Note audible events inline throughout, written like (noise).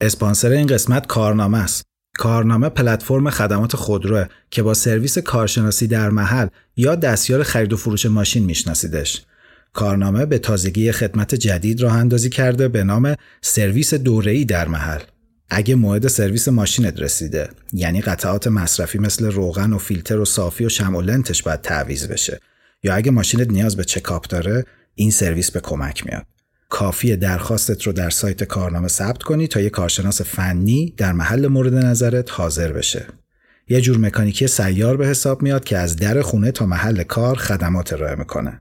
اسپانسر این قسمت کارنامه است. کارنامه پلتفرم خدمات خودروه که با سرویس کارشناسی در محل یا دستیار خرید و فروش ماشین میشناسیدش. کارنامه به تازگی خدمت جدید راه اندازی کرده به نام سرویس دوره‌ای در محل. اگه موعد سرویس ماشینت رسیده یعنی قطعات مصرفی مثل روغن و فیلتر و صافی و شمع و لنتش باید تعویض بشه یا اگه ماشینت نیاز به چکاپ داره این سرویس به کمک میاد کافی درخواستت رو در سایت کارنامه ثبت کنی تا یه کارشناس فنی در محل مورد نظرت حاضر بشه یه جور مکانیکی سیار به حساب میاد که از در خونه تا محل کار خدمات ارائه می‌کنه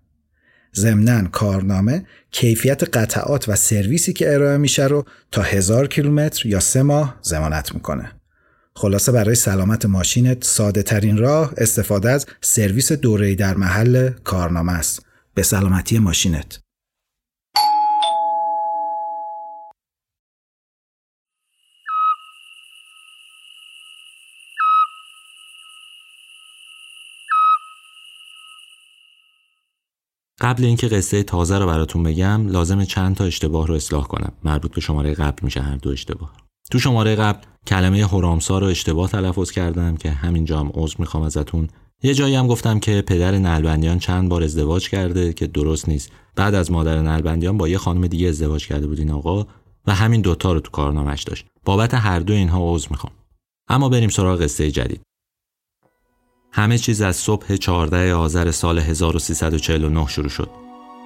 ضمنا کارنامه کیفیت قطعات و سرویسی که ارائه میشه رو تا هزار کیلومتر یا سه ماه زمانت می‌کنه. خلاصه برای سلامت ماشینت ساده ترین راه استفاده از سرویس دوره‌ای در محل کارنامه است. به سلامتی ماشینت. قبل اینکه قصه تازه رو براتون بگم لازم چند تا اشتباه رو اصلاح کنم. مربوط به شماره قبل میشه هر دو اشتباه. تو شماره قبل کلمه هرامسا رو اشتباه تلفظ کردم که همینجا هم عذر می‌خوام ازتون. یه جایی هم گفتم که پدر نلبندیان چند بار ازدواج کرده که درست نیست. بعد از مادر نلبندیان با یه خانم دیگه ازدواج کرده بود این آقا و همین دوتا رو تو کارنامش داشت. بابت هر دو اینها عذر می‌خوام. اما بریم سراغ قصه جدید. همه چیز از صبح 14 آذر سال 1349 شروع شد.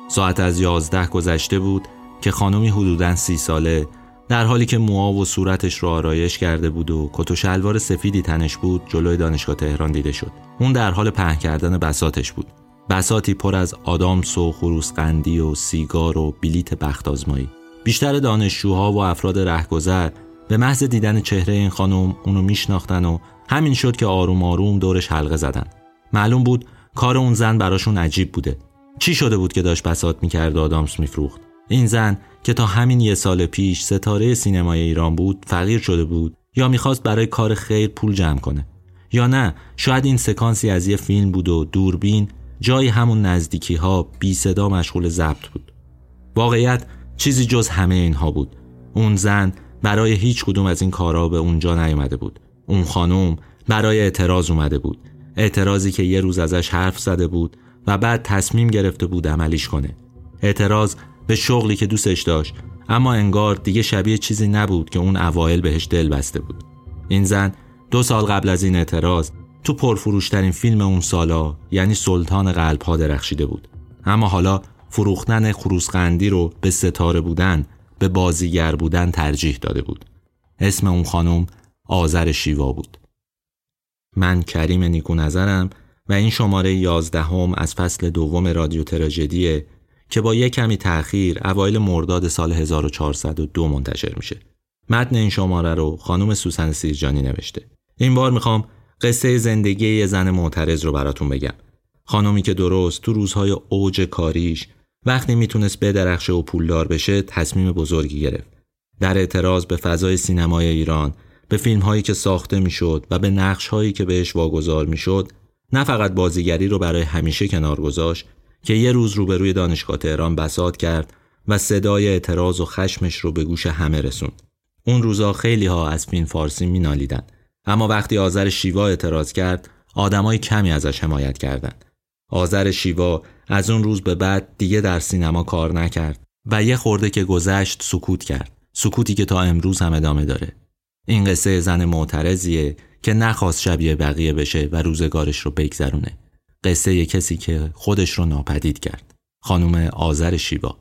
ساعت از 11 گذشته بود که خانمی حدوداً سی ساله در حالی که موها و صورتش رو آرایش کرده بود و کت و شلوار سفیدی تنش بود جلوی دانشگاه تهران دیده شد. اون در حال پهن کردن بساتش بود. بساتی پر از آدامس و خروس قندی و سیگار و بلیت بخت آزمایی. بیشتر دانشجوها و افراد رهگذر به محض دیدن چهره این خانم اونو میشناختن و همین شد که آروم آروم دورش حلقه زدن. معلوم بود کار اون زن براشون عجیب بوده. چی شده بود که داشت بسات می‌کرد و آدامس میفروخت این زن که تا همین یه سال پیش ستاره سینمای ایران بود فقیر شده بود یا می‌خواست برای کار خیر پول جمع کنه؟ یا نه شاید این سکانسی از یه فیلم بود و دوربین جای همون نزدیکی ها بی صدا مشغول ضبط بود. واقعیت چیزی جز همه اینها بود. اون زن برای هیچ کدوم از این کارها به اونجا نیومده بود. اون خانم برای اعتراض اومده بود. اعتراضی که یه روز ازش حرف زده بود و بعد تصمیم گرفته بود عملیش کنه. اعتراض به شغلی که دوستش داشت اما انگار دیگه شبیه چیزی نبود که اون اوایل بهش دل بسته بود. این زن دو سال قبل از این اعتراض تو پرفروشترین فیلم اون سالا یعنی سلطان قلب ها درخشیده بود. اما حالا فروختن خروسقندی رو به ستاره بودن به بازیگر بودن ترجیح داده بود. اسم اون خانم آذر شیوا بود من کریم نیکو نظرم و این شماره یازدهم از فصل دوم رادیو تراژدیه که با یک کمی تأخیر اوایل مرداد سال 1402 منتشر میشه. متن این شماره رو خانم سوسن سیرجانی نوشته. این بار می‌خوام قصه زندگی یه زن معترض رو براتون بگم. خانمی که درست تو روزهای اوج کاریش وقتی می‌تونست بدرخشه و پولدار بشه تصمیم بزرگی گرفت. در اعتراض به فضای سینمای ایران به فیلم هایی که ساخته می‌شد و به نقش هایی که بهش واگذار می‌شد نه فقط بازیگری رو برای همیشه کنار گذاشت که یه روز روبروی دانشگاه تهران بسات کرد و صدای اعتراض و خشمش رو به گوش همه رسوند. اون روزا خیلی ها از فیلم فارسی مینالیدن اما وقتی آذر شیوا اعتراض کرد آدمای کمی ازش حمایت کردند. آذر شیوا از اون روز به بعد دیگه در سینما کار نکرد و یه خورده که گذشت سکوت کرد. سکوتی که تا امروز هم ادامه داره. این قصه زن معترضیه که نخواست شبیه بقیه بشه و روزگارش رو بگذرونه. قصه کسی که خودش رو ناپدید کرد. خانم آذر شیبا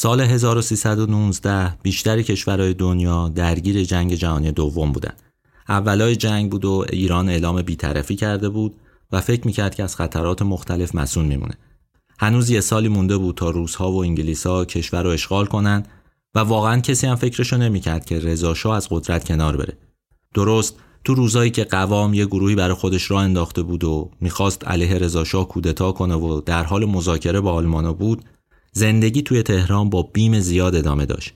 سال 1319 بیشتر کشورهای دنیا درگیر جنگ جهانی دوم بودند. اولای جنگ بود و ایران اعلام بیطرفی کرده بود و فکر می‌کرد که از خطرات مختلف مسئول میمونه. هنوز یه سالی مونده بود تا روزها و انگلیسها کشور رو اشغال کنند و واقعا کسی هم فکرشو نمی‌کرد که رضا از قدرت کنار بره. درست تو روزایی که قوام یه گروهی برای خودش راه انداخته بود و می‌خواست علیه رضا کودتا کنه و در حال مذاکره با آلمانا بود زندگی توی تهران با بیم زیاد ادامه داشت.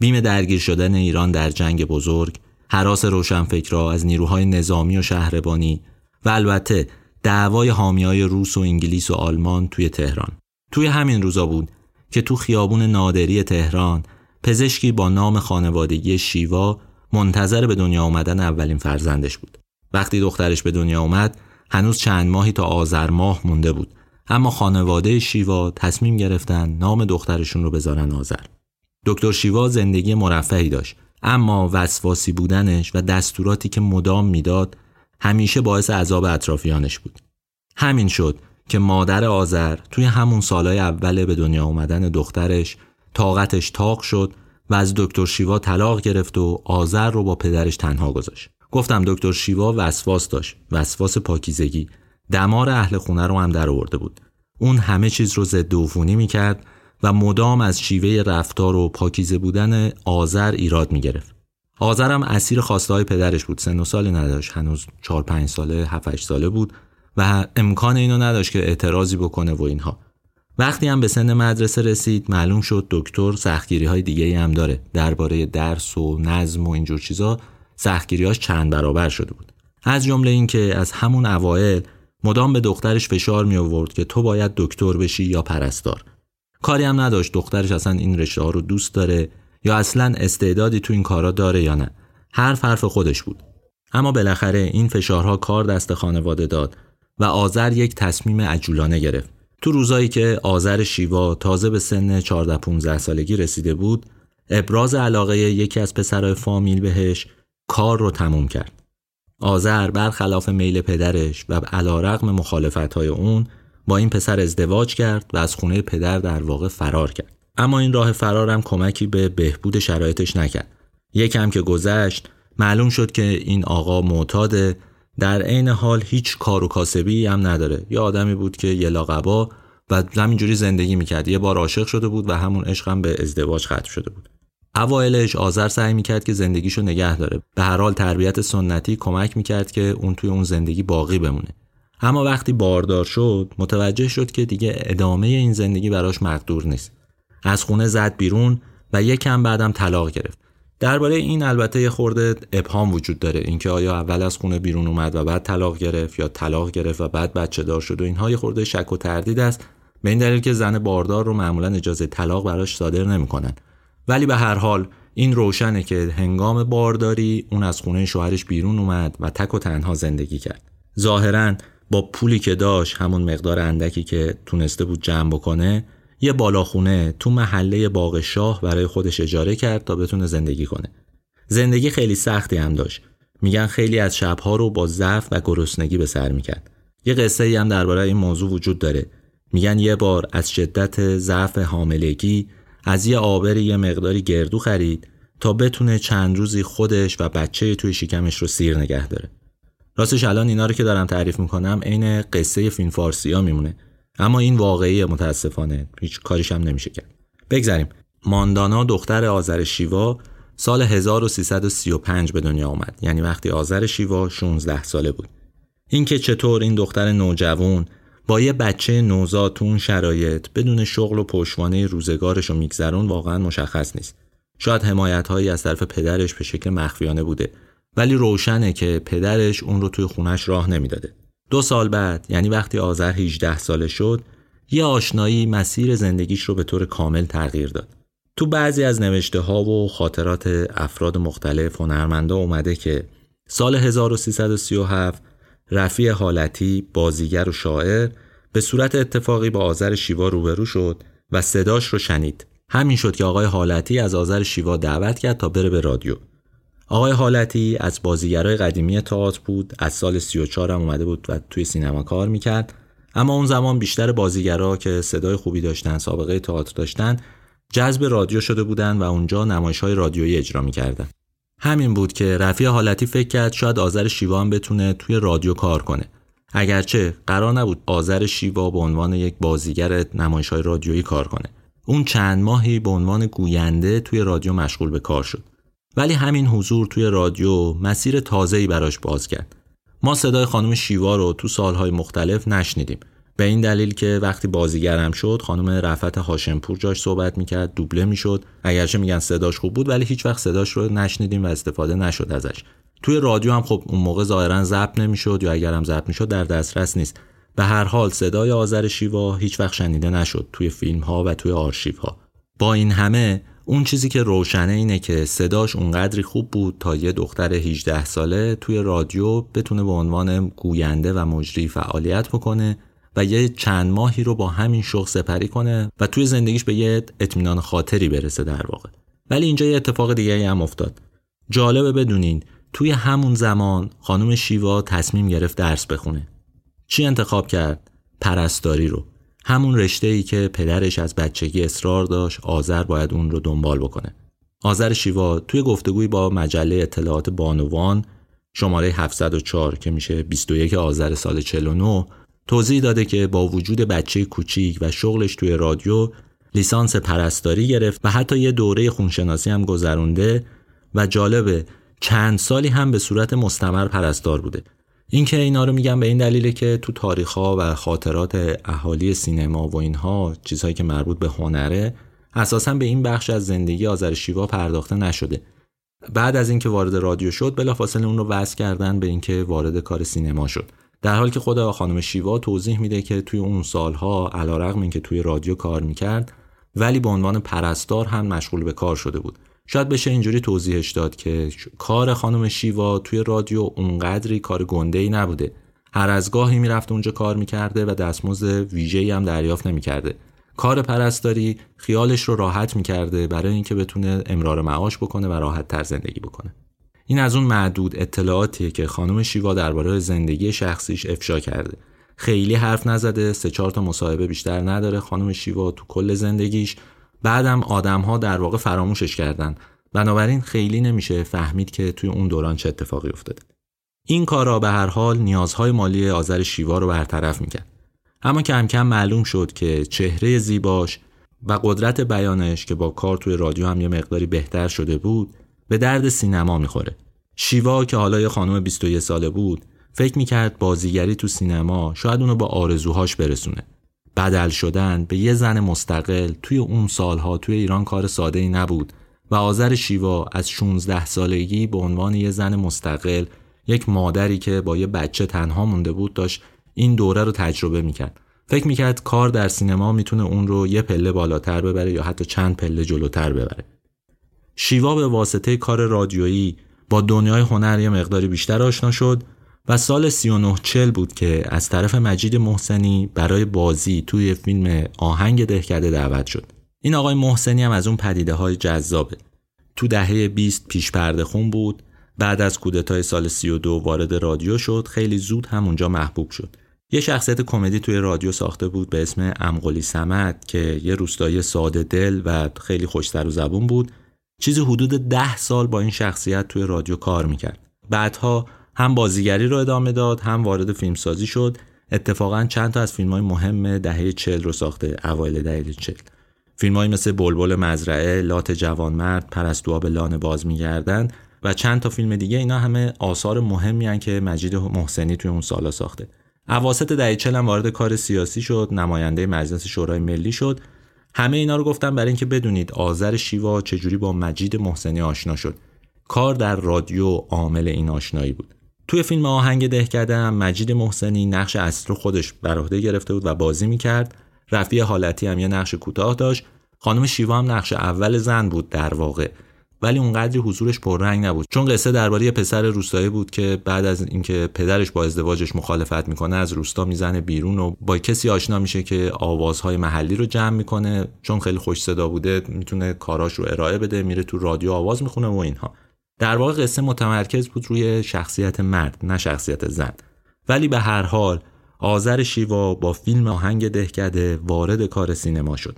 بیم درگیر شدن ایران در جنگ بزرگ حراس روشنفکرها از نیروهای نظامی و شهربانی و البته دعوای های روس و انگلیس و آلمان توی تهران. توی همین روزا بود که تو خیابون نادری تهران پزشکی با نام خانوادگی شیوا منتظر به دنیا آمدن اولین فرزندش بود. وقتی دخترش به دنیا اومد هنوز چند ماهی تا آذر ماه مونده بود. اما خانواده شیوا تصمیم گرفتن نام دخترشون رو بذارن آذر. دکتر شیوا زندگی مرفهی داشت اما وسواسی بودنش و دستوراتی که مدام می‌داد همیشه باعث عذاب اطرافیانش بود. همین شد که مادر آذر توی همون سالهای اول به دنیا آمدن دخترش طاقتش تاق شد و از دکتر شیوا طلاق گرفت و آذر رو با پدرش تنها گذاشت گفتم دکتر شیوا وسواس داشت وسواس پاکیزگی دمار اهل خونه رو هم در آورده بود. اون همه چیز رو ضد عفونی می‌کرد و مدام از شیوه رفتار و پاکیزه بودن آذر ایراد می‌گرفت. آذر هم اسیر خواسته های پدرش بود. سن و سالی نداشت. هنوز 4 5 ساله 7 ساله بود و امکان اینو نداشت که اعتراضی بکنه و اینها. وقتی هم به سن مدرسه رسید معلوم شد دکتر سختگیری های دیگه هم داره. درباره درس و نظم و اینجور چیزا سختگیریاش چند برابر شده بود. از جمله اینکه از همون اوایل مدام به دخترش فشار می آورد که تو باید دکتر بشی یا پرستار. کاری هم نداشت. دخترش اصلا این رشته ها رو دوست داره یا اصلا استعدادی تو این کارا داره یا نه. هر حرف خودش بود. اما بالاخره این فشارها کار دست خانواده داد و آذر یک تصمیم عجولانه گرفت. تو روزایی که آذر شیوا تازه به سن 14 15 سالگی رسیده بود ابراز علاقه یکی از پسرای فامیل بهش کار رو تموم کرد. آذر برخلاف میل پدرش و علیرغم مخالفت های اون با این پسر ازدواج کرد و از خونه پدر در واقع فرار کرد. اما این راه فرارم کمکی به بهبود شرایطش نکرد. یکم که گذشت معلوم شد که این آقا معتاده. در عین حال هیچ کار و کاسبی هم نداره. یه آدمی بود که یه لاقبا و همینجوری زندگی می‌کرد. یه بار عاشق شده بود و همون عشقم به ازدواج ختم شده بود. اوایلش آذر سعی می‌کرد که زندگیشو نگه داره. به هر حال تربیت سنتی کمک می‌کرد که اون توی اون زندگی باقی بمونه. اما وقتی باردار شد متوجه شد که دیگه ادامه این زندگی براش مقدور نیست. از خونه زد بیرون و یکم بعدم طلاق گرفت. درباره این البته یه خورده ابهام وجود داره. اینکه آیا اول از خونه بیرون اومد و بعد طلاق گرفت یا طلاق گرفت و بعد بچه دار شد و اینها یه خورده شک و تردید است. به این دلیل که زن باردار رو معمولا اجازه طلاق براش صادر نمی‌کنن. ولی به هر حال این روشنه که هنگام بارداری اون از خونه شوهرش بیرون اومد و تک و تنها زندگی کرد ظاهرا با پولی که داشت همون مقدار اندکی که تونسته بود جمع بکنه یه بالاخونه تو محله باغ شاه برای خودش اجاره کرد تا بتونه زندگی کنه. زندگی خیلی سختی هم داشت. میگن خیلی از شبها رو با ضعف و گرسنگی به سر می‌کرد. یه قصه ای هم درباره این موضوع وجود داره. میگن یه بار از شدت ضعف حاملگی از یه آبر یه مقداری گردو خرید تا بتونه چند روزی خودش و بچه توی شکمش رو سیر نگه داره. راستش الان اینا رو که دارم تعریف می‌کنم عین قصه فیلم فارسی ها میمونه. اما این واقعی متاسفانه هیچ کاریش هم نمیشه کرد. بگذریم. ماندانا دختر آذر شیوا سال 1335 به دنیا آمد. یعنی وقتی آذر شیوا 16 ساله بود. اینکه چطور این دختر نوجوان با یه بچه نوزاد تو اون شرایط بدون شغل و پشوانه روزگارش و میگذرون واقعا مشخص نیست. شاید حمایت هایی از طرف پدرش به شکل مخفیانه بوده ولی روشنه که پدرش اون رو توی خونش راه نمی‌داده. دو سال بعد یعنی وقتی آذر 18 ساله شد یه آشنایی مسیر زندگیش رو به طور کامل تغییر داد. تو بعضی از نوشته ها و خاطرات افراد مختلف هنرمندا اومده که سال 1337 رفیع حالتی بازیگر و شاعر به صورت اتفاقی با آذر شیوا روبرو شد و صداش رو شنید. همین شد که آقای حالتی از آذر شیوا دعوت کرد تا بره به رادیو. آقای حالتی از بازیگرای قدیمی تئاتر بود از سال 34 هم اومده بود و توی سینما کار می‌کرد. اما اون زمان بیشتر بازیگرا که صدای خوبی داشتن سابقه تئاتر داشتن جذب رادیو شده بودن و اونجا نمایش های رادیویی اجرا می‌کردن. همین بود که رفیع حالتی فکر کرد شاید آذر شیوا هم بتونه توی رادیو کار کنه. اگرچه قرار نبود آذر شیوا به عنوان یک بازیگر نمایش های رادیویی کار کنه. اون چند ماهی به عنوان گوینده توی رادیو مشغول به کار شد. ولی همین حضور توی رادیو مسیر تازه‌ای براش باز کرد. ما صدای خانم شیوا رو تو سالهای مختلف نشنیدیم. به این دلیل که وقتی بازیگرم شد خانم رفت هاشمپور جاش صحبت می‌کرد دوبله می‌شد. اگرچه میگن صداش خوب بود ولی هیچ وقت صداش رو نشنیدیم و استفاده نشد ازش. توی رادیو هم خب اون موقع ظاهرا ضبط نمی‌شد یا اگرم ضبط می‌شد در دسترس نیست. به هر حال صدای آذر شیوا هیچ وقت شنیده نشد توی فیلم ها و توی آرشیو ها با این همه اون چیزی که روشنه اینه که صداش اونقدری خوب بود تا یه دختر 18 ساله توی رادیو بتونه به عنوان گوینده و مجری فعالیت بکنه و یه چند ماهی رو با همین شغل سپری کنه و توی زندگیش به یه اطمینان خاطری برسه در واقع. ولی اینجا یه اتفاق دیگه هم افتاد. جالبه بدونین توی همون زمان خانم شیوا تصمیم گرفت درس بخونه. چی انتخاب کرد؟ پرستاری رو. همون رشته ای که پدرش از بچگی اصرار داشت آذر باید اون رو دنبال بکنه. آذر شیوا توی گفتگوی با مجله اطلاعات بانوان شماره 704 که میشه 21 آذر سال 49 توضیح داده که با وجود بچه کوچیک و شغلش توی رادیو لیسانس پرستاری گرفت و حتی یه دوره خونشناسی هم گذرونده و جالبه چند سالی هم به صورت مستمر پرستار بوده. اینکه اینا رو میگم به این دلیله که تو تاریخ ها و خاطرات اهالی سینما و اینها چیزهایی که مربوط به هنره اساسا به این بخش از زندگی آذر شیوا پرداخته نشده. بعد از اینکه وارد رادیو شد بلافاصله اون رو وصل کردن به اینکه وارد کار سینما شد. در حالی که خود خانم شیوا توضیح میده که توی اون سالها علیرغم اینکه توی رادیو کار می‌کرد ولی به عنوان پرستار هم مشغول به کار شده بود. شاید بشه اینجوری توضیحش داد که کار خانم شیوا توی رادیو اونقدری کار گنده ای نبوده. هر از گاهی می‌رفت اونجا کار می‌کرده و دستمزد ویژه‌ای هم دریافت نمی‌کرده. کار پرستاری خیالش رو راحت می‌کرده برای اینکه بتونه امرار معاش بکنه و راحت تر زندگی بکنه. این از اون معدود اطلاعاتیه که خانم شیوا درباره زندگی شخصیش افشا کرده. خیلی حرف نزده سه چهار تا مصاحبه بیشتر نداره خانم شیوا تو کل زندگیش. بعدم آدم ها در واقع فراموشش کردن. بنابراین خیلی نمیشه فهمید که توی اون دوران چه اتفاقی افتاده. این کارا به هر حال نیازهای مالی آذر شیوا رو برطرف می‌کرد. اما کم کم معلوم شد که چهره زیباش و قدرت بیانش که با کار توی رادیو هم یه مقداری بهتر شده بود به درد سینما می‌خوره. شیوا که حالا یه خانم 21 ساله بود فکر می‌کرد بازیگری تو سینما شاید اونو با آرزوهاش برسونه. بدل شدن به یه زن مستقل توی اون سالها توی ایران کار ساده ای نبود و آذر شیوا از 16 سالگی به عنوان یه زن مستقل یک مادری که با یه بچه تنها مونده بود داشت این دوره رو تجربه می‌کرد. فکر می‌کرد کار در سینما می‌تونه اون رو یه پله بالاتر ببره یا حتی چند پله جلوتر ببره. شیوا به واسطه کار رادیویی با دنیای هنر یه مقداری بیشتر آشنا شد و سال 39 بود که از طرف مجید محسنی برای بازی توی فیلم آهنگ دهکده دعوت شد. این آقای محسنی هم از اون پدیده های جذابه. تو دهه 20 پیش پرده خون بود بعد از کودتای سال 32 وارد رادیو شد خیلی زود همونجا محبوب شد. یه شخصیت کمدی توی رادیو ساخته بود به اسم امقلی سمت که یه روستایی ساده دل و خیلی خوشتر و زبون بود چیزی حدود ده سال با این شخصیت توی رادیو کار می‌کرد. بعدها هم بازیگری رو ادامه داد هم وارد فیلمسازی شد. اتفاقا چند تا از فیلم های مهم دهه چل رو ساخته اوایل دهه چل فیلم های مثل بلبل مزرعه، لات جوانمرد، پرستوها به لانه باز میگردن و چند تا فیلم دیگه اینا همه آثار مهمی هن که مجید محسنی توی اون سالا ساخته. اواسط دهه چل هم وارد کار سیاسی شد، نماینده مجلس شورای ملی شد همه اینا رو گفتم برای اینکه بدونید آذر شیوا چجوری با مجید محسنی آشنا شد. کار در رادیو عامل این آشنایی بود. توی فیلم آهنگ دهکده هم مجید محسنی نقش اصل رو خودش بر عهده گرفته بود و بازی می‌کرد. رفیع حالتی هم یه نقش کوتاه داشت. خانم شیوا هم نقش اول زن بود در واقع. ولی اونقدری حضورش پررنگ نبود. چون قصه درباره پسر روستایی بود که بعد از اینکه پدرش با ازدواجش مخالفت می‌کنه از روستا می‌زنه بیرون و با کسی آشنا میشه که آوازهای محلی رو جمع می‌کنه. چون خیلی خوش صدا بوده می‌تونه کاراش رو ارائه بده میره تو رادیو آواز می‌خونه و اینها. در واقع قصه متمرکز بود روی شخصیت مرد نه شخصیت زن. ولی به هر حال آذر شیوا با فیلم آهنگ دهکده وارد کار سینما شد.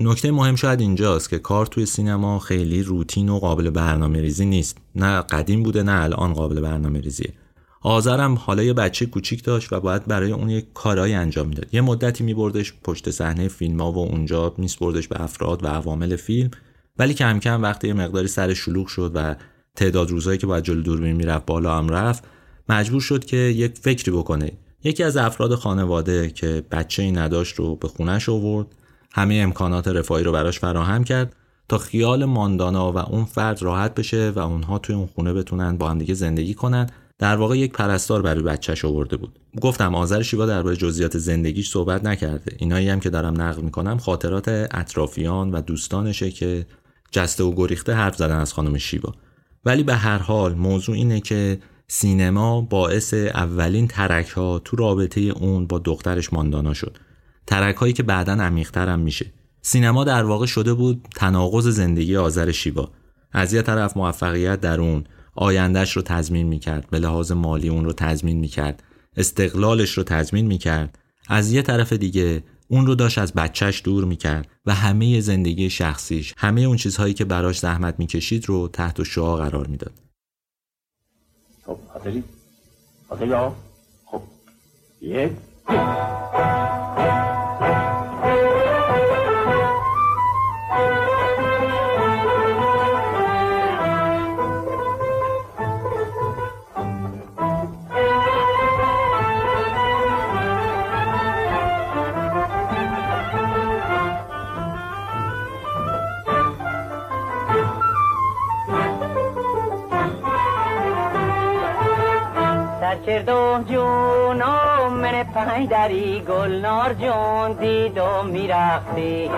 نکته مهم شاید اینجاست که کار توی سینما خیلی روتین و قابل برنامه ریزی نیست. نه قدیم بوده نه الان قابل برنامه ریزیه آذرم حالا یه بچه کوچیک داشت و باید برای اون یک کارهایی انجام می‌داد. یه مدتی میبردش پشت صحنه فیلم ها و اونجا میسپردش به افراد و عوامل فیلم ولی کم کم وقتی یه مقداری سر شلوغ شد و تعداد روزهایی که باید جلو دوربین می‌رفت بالا هم رفت. مجبور شد که یک فکری بکنه. یکی از افراد خانواده که بچه ای نداشت رو به خونش آورد. همه امکانات رفاهی رو براش فراهم کرد تا خیال ماندانا و اون فرد راحت بشه و اونها توی اون خونه بتونن با هم دیگه زندگی کنن. در واقع یک پرستار برای بچهش آورده بود. گفتم آذر شیوا درباره جزئیات زندگیش صحبت نکرده. اینایی هم که دارم نقل می‌کنم خاطرات اطرافیان و دوستانشه که جسته و گریخته حرف زدن از خانم شیوا. ولی به هر حال موضوع اینه که سینما باعث اولین ترک ها تو رابطه اون با دخترش ماندانا شد. ترک هایی که بعدا عمیقتر هم میشه. سینما در واقع شده بود تناقض زندگی آذر شیوا. از یه طرف موفقیت در اون آیندهش رو تضمین می‌کرد به لحاظ مالی اون رو تضمین می‌کرد استقلالش رو تضمین می‌کرد. از یه طرف دیگه اون رو داشت از بچهش دور می‌کرد و همه زندگی شخصیش همه اون چیزهایی که براش زحمت می‌کشید رو تحت شعا قرار می‌داد. خب خب یک کردم جونم من پنج دری گلنار جون دیدم می‌رفتی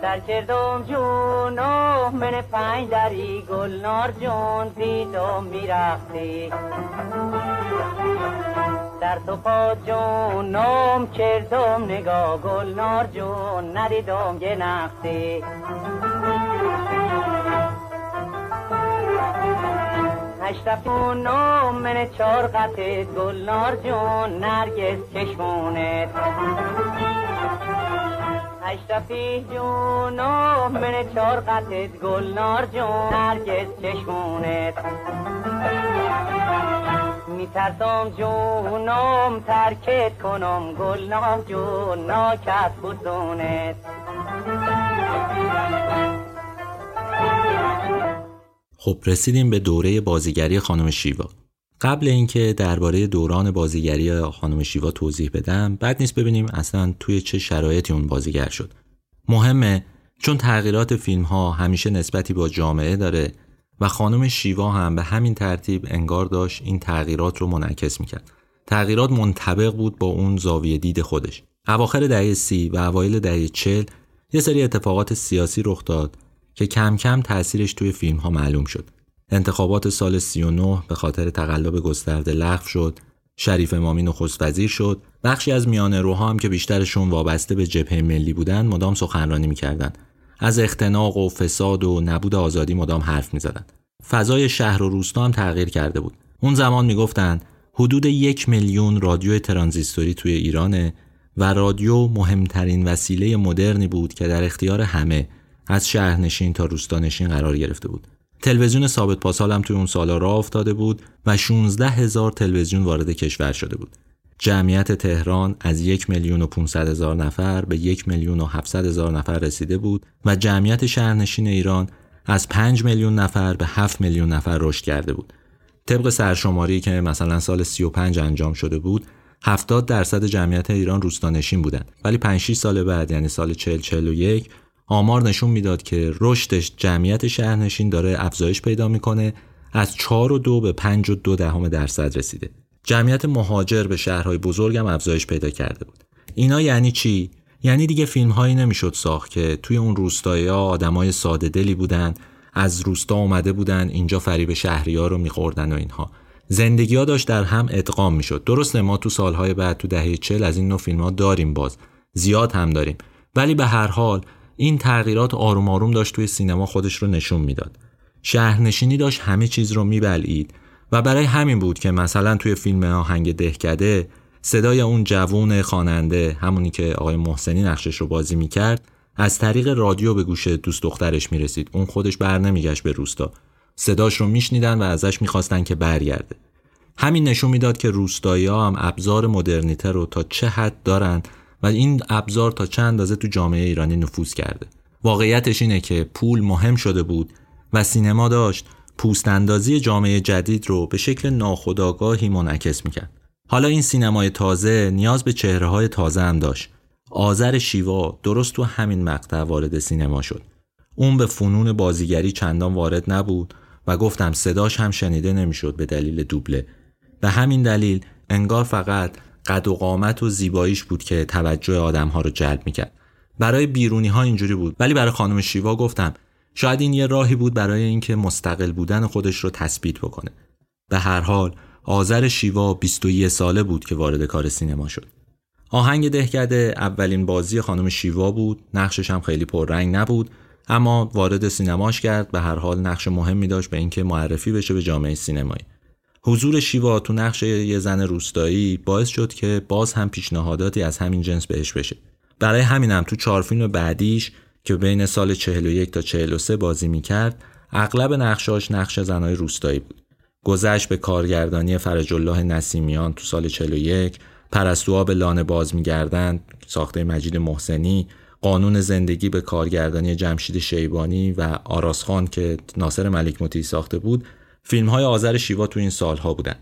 سر کردم جونم من پنج دری گلنار جون دیدم می‌رفتی در تو پا جونم کردم نگاه گلنار جون ندیدم یه نختی هشتفون من چار قطع گلنار جون نرگس چشمونت هشتفی جون من چار قطع گلنار جون نرگس چشمونت میترسم جونم ترکت کنم گلنار جون ناکت بودونت خب رسیدیم به دوره بازیگری خانم شیوا. قبل اینکه درباره دوران بازیگری خانم شیوا توضیح بدم بعد نیست ببینیم اصلا توی چه شرایطی اون بازیگر شد. مهمه چون تغییرات فیلم ها همیشه نسبتی با جامعه داره و خانم شیوا هم به همین ترتیب انگار داشت این تغییرات رو منعکس می‌کرد. تغییرات منطبق بود با اون زاویه دید خودش. اواخر دهه سی و اوایل دهه چل یه سری اتفاقات سیاسی رخ داد که کم کم تاثیرش توی فیلم ها معلوم شد. انتخابات سال 39 به خاطر تقلب گسترده لغو شد. شریف امامی نخست وزیر شد. بخشی از میانه روها هم که بیشترشون وابسته به جبهه ملی بودن مدام سخنرانی می‌کردن. از اختناق و فساد و نبود آزادی مدام حرف می‌زدن. فضای شهر و روستا هم تغییر کرده بود. اون زمان می‌گفتند حدود یک میلیون رادیو ترانزیستوری توی ایرانه و رادیو مهمترین وسیله مدرنی بود که در اختیار همه از شهرنشین تا روستانشین قرار گرفته بود. تلویزیون ثابت پاسال هم توی اون سالا راه افتاده بود و 16 هزار تلویزیون وارد کشور شده بود. جمعیت تهران از یک میلیون و 500 هزار نفر به یک میلیون و 700 هزار نفر رسیده بود و جمعیت شهرنشین ایران از 5 میلیون نفر به 7 میلیون نفر رشد کرده بود. طبق سرشماری که مثلا سال 35 انجام شده بود 70 درصد جمعیت ایران روستانشین بودند ولی 5 6 سال بعد یعنی سال 40 41 آمار نشون می‌داد که رشدش جمعیت شهرنشین داره افزایش پیدا می‌کنه از 4 و 2 به 5 و 2 دهم درصد رسیده. جمعیت مهاجر به شهرهای بزرگ هم افزایش پیدا کرده بود. اینا یعنی چی؟ یعنی دیگه فیلم هایی نمی‌شد ساخت که توی اون روستایی ها آدمای ساده دلی بودن از روستا اومده بودن اینجا فریب شهری ها رو میخوردن و اینها زندگی ها داشت در هم ادغام می‌شد درسته ما تو سالهای بعد تو دهه چل از این نوع فیلم ها داریم باز زیاد هم داریم ولی به هر حال این تغییرات آروم آروم داشت توی سینما خودش رو نشون می‌داد. شهرنشینی داشت همه چیز رو میبلعید و برای همین بود که مثلا توی فیلم آهنگ دهکده صدای اون جوون خواننده همونی که آقای محسنی نقشش رو بازی می‌کرد از طریق رادیو به گوش دوست دخترش می‌رسید. اون خودش بر نمیگشت به روستا. صداش رو میشنیدن و ازش می‌خواستن که برگرده. همین نشون می‌داد که روستایی هم ابزار مدرنیته رو تا چه حد دارن و این ابزار تا چه اندازه تو جامعه ایرانی نفوذ کرده. واقعیتش اینه که پول مهم شده بود و سینما داشت پوستاندازی جامعه جدید رو به شکل ناخودآگاهی منعکس می‌کرد. حالا این سینمای تازه نیاز به چهره های تازه هم داشت. آذر شیوا درست تو همین مقطع وارد سینما شد. اون به فنون بازیگری چندان وارد نبود و گفتم صداش هم شنیده نمی‌شد به دلیل دوبله. به همین دلیل انگار فقط قد و قامت و زیباییش بود که توجه آدم ها رو جلب می‌کرد. برای بیرونی ها اینجوری بود. ولی برای خانم شیوا گفتم شاید این یه راهی بود برای اینکه مستقل بودن خودش رو تثبیت بکنه. به هر حال آذر شیوا 21 ساله بود که وارد کار سینما شد. آهنگ دهکده اولین بازی خانم شیوا بود. نقشش هم خیلی پررنگ نبود اما وارد سینماش کرد. به هر حال نقش مهمی داشت به اینکه معرفی بشه به جامعه سینمایی. حضور شیوا تو نقش یه زن روستایی باعث شد که باز هم پیشنهاداتی از همین جنس بهش بشه. برای همینم تو چهار فیلم بعدیش که بین سال 41 تا 43 بازی می‌کرد اغلب نقشاش نقش زنای روستایی بود. گذشت به کارگردانی فرج الله نسیمیان تو سال 41 پرستوها به لانه باز میگردند ساخته مجید محسنی قانون زندگی به کارگردانی جمشید شیبانی و آراسخان که ناصر ملک ساخته بود فیلم های آذر شیوا تو این سالها بودن.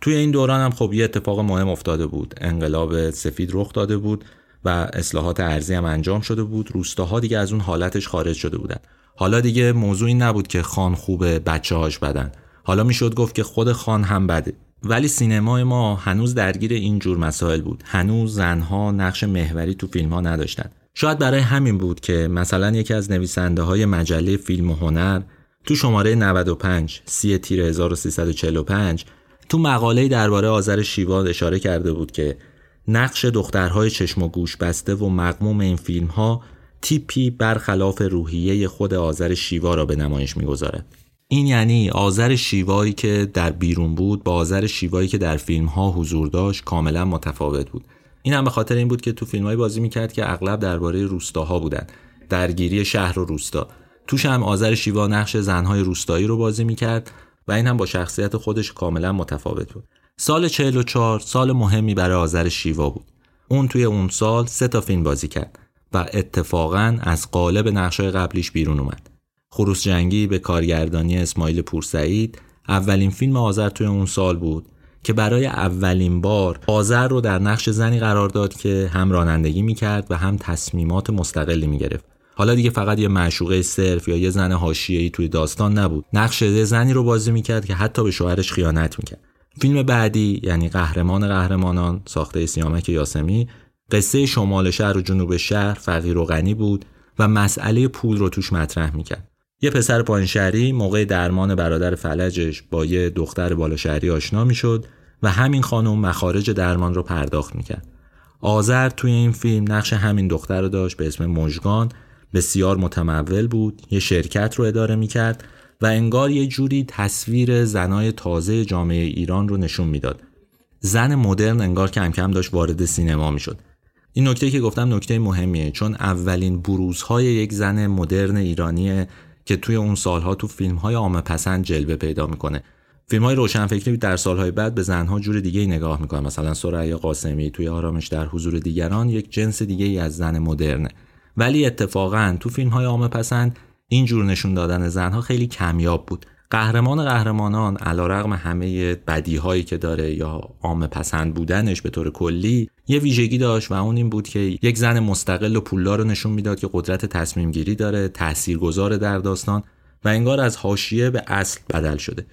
توی این دوران هم خب یه اتفاق مهم افتاده بود. انقلاب سفید رخ داده بود و اصلاحات ارزی هم انجام شده بود. روستاها دیگه از اون حالتش خارج شده بودن. حالا دیگه موضوعی نبود که خان خوبه بچه هاش بدن. حالا می‌شد گفت که خود خان هم بده. ولی سینمای ما هنوز درگیر این جور مسائل بود. هنوز زنها نقش محوری تو فیلم ها نداشتن. شاید برای همین بود که مثلا یکی از نویسنده های مجله فیلم و هنر تو شماره 95 سی تیر 1345 تو مقاله درباره آذر شیوا اشاره کرده بود که نقش دخترهای چشم و گوش بسته و مقموم این فیلم ها تیپی برخلاف روحیه خود آذر شیوا را به نمایش می‌گذارد. این یعنی آذر شیوایی که در بیرون بود با آذر شیوایی که در فیلم ها حضور داشت کاملا متفاوت بود. این هم به خاطر این بود که تو فیلم بازی می‌کرد که اغلب درباره روستاها بودن. درگیری شهر و روستا. توش هم آذر شیوا نقش زنهای روستایی رو بازی می‌کرد و این هم با شخصیت خودش کاملا متفاوت بود. سال 44 سال مهمی برای آذر شیوا بود. اون توی اون سال سه تا فیلم بازی کرد و اتفاقا از قالب نقشای قبلیش بیرون اومد. خروس جنگی به کارگردانی اسماعیل پورسعید اولین فیلم آذر توی اون سال بود که برای اولین بار آذر رو در نقش زنی قرار داد که هم رانندگی می‌کرد و هم تصمیمات مستقلی می‌گرفت. حالا دیگه فقط یه معشوقه صرف یا یه زن حاشیه‌ای توی داستان نبود. نقش زنی رو بازی می‌کرد که حتی به شوهرش خیانت می‌کرد. فیلم بعدی یعنی قهرمان قهرمانان ساخته سیامک یاسمی قصه شمال شهر و جنوب شهر فقیر و غنی بود و مسئله پول رو توش مطرح می‌کرد یه پسر پایین موقع درمان برادر فلجش با یه دختر بالا شهری آشنا می‌شد و همین خانم مخارج درمان رو پرداخت می‌کرد آذر توی این فیلم نقش همین دختر رو داشت به اسم مژگان بسیار متمول بود یه شرکت رو اداره می‌کرد و انگار یه جوری تصویر زنای تازه جامعه ایران رو نشون می‌داد. زن مدرن انگار کم کم داشت وارد سینما می‌شد. این نکته که گفتم نکته مهمیه چون اولین بروزهای یک زن مدرن ایرانیه که توی اون سالها تو فیلم های عامه پسند جلوه پیدا می‌کنه. فیلم های روشنفکری در سالهای بعد به زنها جور دیگه نگاه می‌کنه مثلا سریا قاسمی توی آرامش در حضور دیگران یک جنس دیگه از زن مدرنه ولی اتفاقا تو فیلم های عامه پسند این جور نشون دادن زنها خیلی کمیاب بود. قهرمان قهرمانان علیرغم همه بدی هایی که داره یا عام پسند بودنش به طور کلی یه ویژگی داشت و اون این بود که یک زن مستقل و پولدار رو نشون می‌داد که قدرت تصمیم گیری داره تاثیرگذار در داستان و انگار از حاشیه به اصل بدل شده.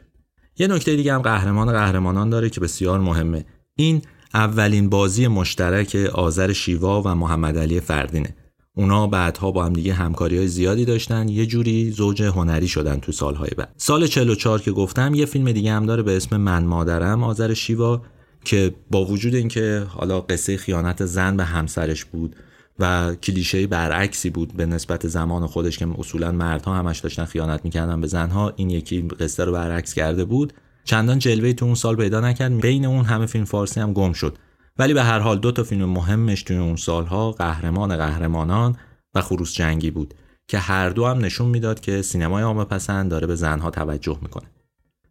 یه نکته دیگه هم قهرمان قهرمانان داره که بسیار مهمه. این اولین بازی مشترک آذر شیوا و محمد علی فردینه. اونا بعدها با هم دیگه همکاری های زیادی داشتن یه جوری زوج هنری شدن تو سالهای بعد. سال 44 که گفتم یه فیلم دیگه هم داره به اسم من مادرم آذر شیوا که با وجود اینکه حالا قصه خیانت زن به همسرش بود و کلیشه برعکسی بود به نسبت زمان خودش که اصولا مردها همش داشتن خیانت می‌کردن به زنها این یکی قصه رو برعکس کرده بود. چندان جلوه تو اون سال پیدا نکرد بین اون همه فیلم فارسی هم گم شد. ولی به هر حال دو تا فیلم مهمش توی اون سالها قهرمان قهرمانان و خروس جنگی بود که هر دو هم نشون می‌داد که سینمای عامه پسند داره به زنها توجه می‌کنه.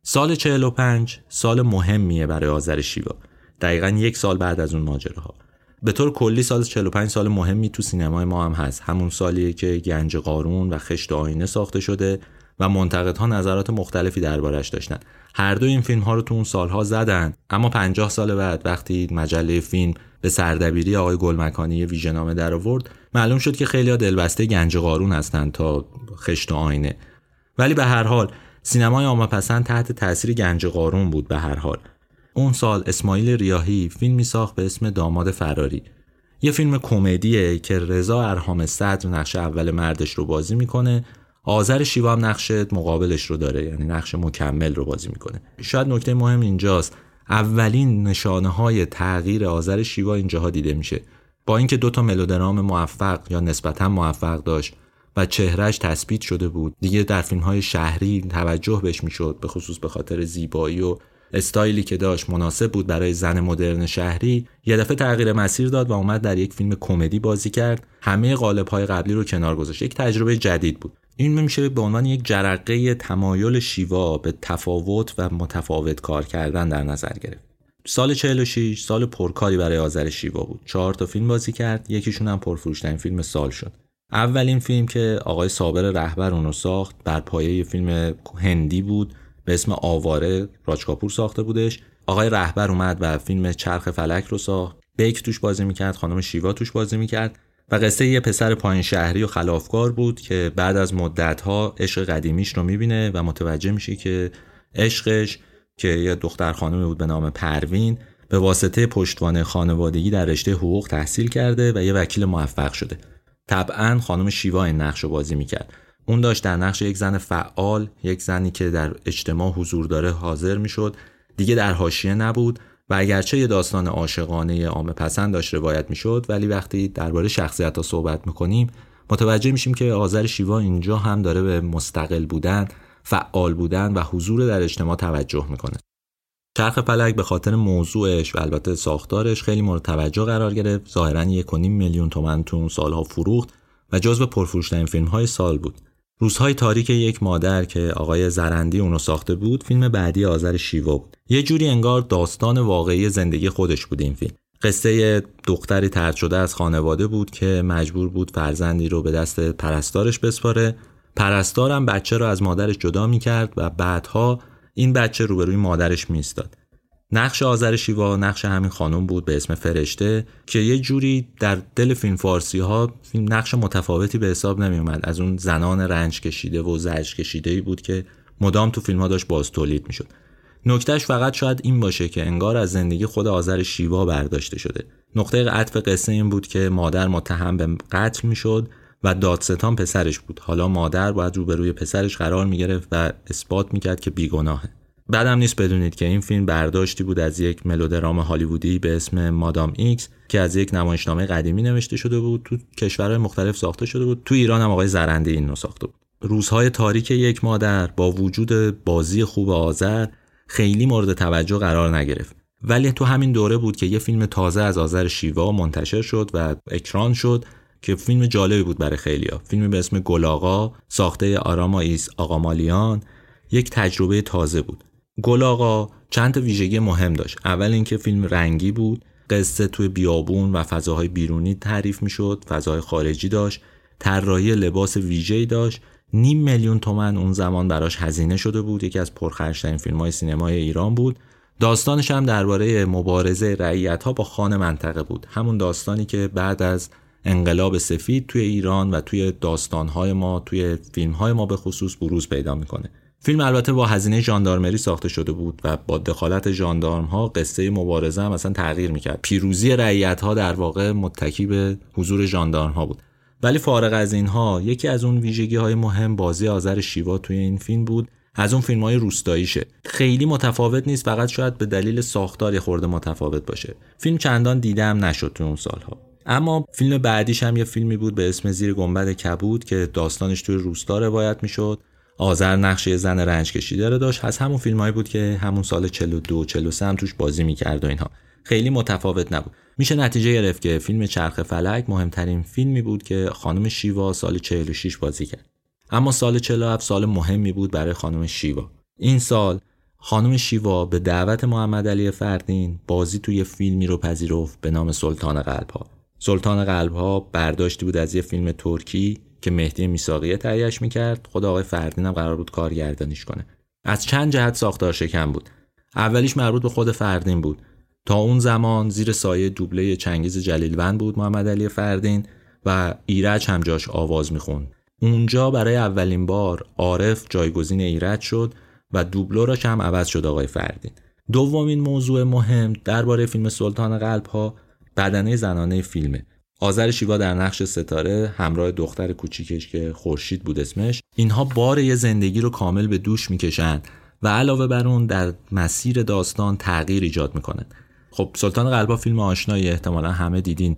سال 45 سال مهمیه برای آذر شیوا. دقیقا یک سال بعد از اون ماجراها. به طور کلی سال 45 سال مهمی تو سینمای ما هم هست. همون سالیه که گنج قارون و خشت آینه ساخته شده و منتقدها نظرات مختلفی دربارش داشتن. هر دو این فیلم ها رو تو اون سالها زدن. اما 50 سال بعد وقتی مجله فیلم به سردبیری آقای گلمکانی ویژنامه در آورد معلوم شد که خیلی دلبسته گنج قارون هستند تا خشت آینه. ولی به هر حال سینمای عامه پسند تحت تاثیر گنج قارون بود به هر حال. اون سال اسماعیل ریاهی فیلمی ساخت به اسم داماد فراری. یه فیلم کمدیه که رضا ارهام صدر نقش اول مردش رو بازی می‌کنه آذر شیوا هم نقش مقابلش رو داره یعنی نقش مکمل رو بازی می‌کنه. شاید نکته مهم اینجاست اولین نشانه های تغییر آذر شیوا اینجاها دیده میشه. با اینکه دو تا ملودرام موفق یا نسبتا موفق داشت و چهرهش تثبیت شده بود دیگه در فیلم های شهری توجه بهش می‌شد به خصوص به خاطر زیبایی و استایلی که داشت مناسب بود برای زن مدرن شهری. یه دفعه تغییر مسیر داد و اومد در یک فیلم کمدی بازی کرد. همه قالب های قبلی رو کنار گذاشت. یک تجربه جدید بود. این میشه به عنوان یک جرقه تمایل شیوا به تفاوت و متفاوت کار کردن در نظر گرفت. سال 46 سال پرکاری برای آذر شیوا بود. چهار تا فیلم بازی کرد یکیشون هم پرفروشترین فیلم سال شد. اولین فیلم که آقای صابر رهبر اونو ساخت بر پایه فیلم هندی بود به اسم آواره راجکاپور ساخته بودش. آقای رهبر اومد و فیلم چرخ فلک رو ساخت. بیک توش بازی می‌کرد خانم شیوا توش بازی می‌کرد. و قصه یه پسر پایین شهری و خلافکار بود که بعد از مدتها عشق قدیمیش رو می‌بینه و متوجه میشه که عشقش که یه دختر خانمی بود به نام پروین به واسطه پشتوانه خانوادگی در رشته حقوق تحصیل کرده و یه وکیل موفق شده. طبعا خانم شیوا این نقش رو بازی می‌کرد. اون داشت در نقش یک زن فعال یک زنی که در اجتماع حضور داره حاضر می‌شد. دیگه در حاشیه نبود. و اگرچه یه داستان عاشقانه عامه پسند داشت روایت می‌شد ولی وقتی درباره شخصیت ها صحبت می‌کنیم متوجه میشیم که آذر شیوا اینجا هم داره به مستقل بودن فعال بودن و حضور در اجتماع توجه می‌کنه. چرخ فلک به خاطر موضوعش و البته ساختارش خیلی مورد توجه قرار گرفت. ظاهرا یک میلیون تومن تو اون سالها فروخت و جزو پرفروشترین فیلم های سال بود. روزهای تاریک یک مادر که آقای زرندی اونو ساخته بود فیلم بعدی آذر شیوا بود. یه جوری انگار داستان واقعی زندگی خودش بود این فیلم. قصه دختری ترد شده از خانواده بود که مجبور بود فرزندی رو به دست پرستارش بسپاره. پرستارم بچه رو از مادرش جدا می‌کرد و بعدها این بچه روبروی مادرش میستاد نقش آذر شیوا نقش همین خانم بود به اسم فرشته که یه جوری در دل فیلم فارسی ها نقش متفاوتی به حساب نمی اومد از اون زنان رنج کشیده و زرج کشیده ای بود که مدام تو فیلم ها داشت باز تولید می‌شد. نکتهش فقط شاید این باشه که انگار از زندگی خود آذر شیوا برداشته شده. نقطه عطف قصه این بود که مادر متهم به قتل می‌شد و دادستان پسرش بود. حالا مادر باید روبروی پسرش قرار می‌گرفت و اثبات می‌کرد که بیگناهه. بعدم نیست بدونید که این فیلم برداشتی بود از یک ملودرام هالیوودی به اسم مادام ایکس که از یک نمایشنامه قدیمی نوشته شده بود تو کشورهای مختلف ساخته شده بود. تو ایران هم آقای زرنده این رو ساخته بود. روزهای تاریک یک مادر با وجود بازی خوب آذر خیلی مورد توجه قرار نگرفت. ولی تو همین دوره بود که یه فیلم تازه از آذر شیوا منتشر شد و اکران شد که فیلم جالبی بود برای خیلیا فیلمی به اسم گلاغا ساخته آراما ایس آقامالیان یک تجربه تازه بود. گل آقا چند تا ویژگی مهم داشت. اول اینکه فیلم رنگی بود قصه توی بیابون و فضاهای بیرونی تعریف می‌شد فضاهای خارجی داشت طراحی لباس ویژه‌ای داشت. نیم میلیون تومن اون زمان براش هزینه شده بود یکی از پرخرجترین فیلم های سینمای ایران بود. داستانش هم درباره مبارزه رعیت ها با خان منطقه بود. همون داستانی که بعد از انقلاب سفید توی ایران و توی داستانهای ما توی فیلمهای ما به خصوص بروز پیدا می‌کنه. فیلم البته با هزینه ژاندارمری ساخته شده بود و با دخالت ژاندارم ها قصه مبارزه هم اصلا تغییر می‌کرد. پیروزی رعیت ها در واقع متکی به حضور ژاندارم ها بود. ولی فارغ از اینها یکی از اون ویژگی های مهم بازی آذر شیوا توی این فیلم بود. از اون فیلم های روستاییشه. خیلی متفاوت نیست فقط شاید به دلیل ساختار خورده متفاوت باشه. فیلم چندان دیدم نشد تو اون سالها. اما فیلم بعدیش هم یه فیلمی بود به اسم زیر گنبد کبود که داستانش توی روستا روایت می‌شد. آذر نقشه زن رنج کشیده رو داشت. از همون فیلمایی بود که همون سال 42 43 هم توش بازی می‌کرد و اینها. خیلی متفاوت نبود. میشه نتیجه گرفت که فیلم چرخ فلک مهمترین فیلمی بود که خانم شیوا سال 46 بازی کرد. اما سال 47 سال مهمی بود برای خانم شیوا. این سال خانم شیوا به دعوت محمد علی فردین بازی توی فیلمی رو پذیرفت به نام سلطان قلب ها. سلطان قلب ها برداشتی بود از یه فیلم ترکی که مهدی میساقیه تهیهش می‌کرد خود آقای فردین هم قرار بود کارگردانیش کنه. از چند جهت ساختار شکن بود. اولیش مربوط به خود فردین بود. تا اون زمان زیر سایه دوبله چنگیز جلیلوند بود محمد علی فردین و ایرج هم جاش آواز می‌خوند. اونجا برای اولین بار عارف جایگزین ایرج شد و دوبلو را هم عوض شد آقای فردین. دومین موضوع مهم درباره فیلم سلطان قلب ها بدنه زنانه فیلمه. آذر شیوا در نقش ستاره همراه دختر کوچیکش که خورشید بود اسمش اینها بار یه زندگی رو کامل به دوش می‌کشن و علاوه بر اون در مسیر داستان تغییر ایجاد می‌کنن. خب سلطان قلبا فیلم آشنایی احتمالا همه دیدین.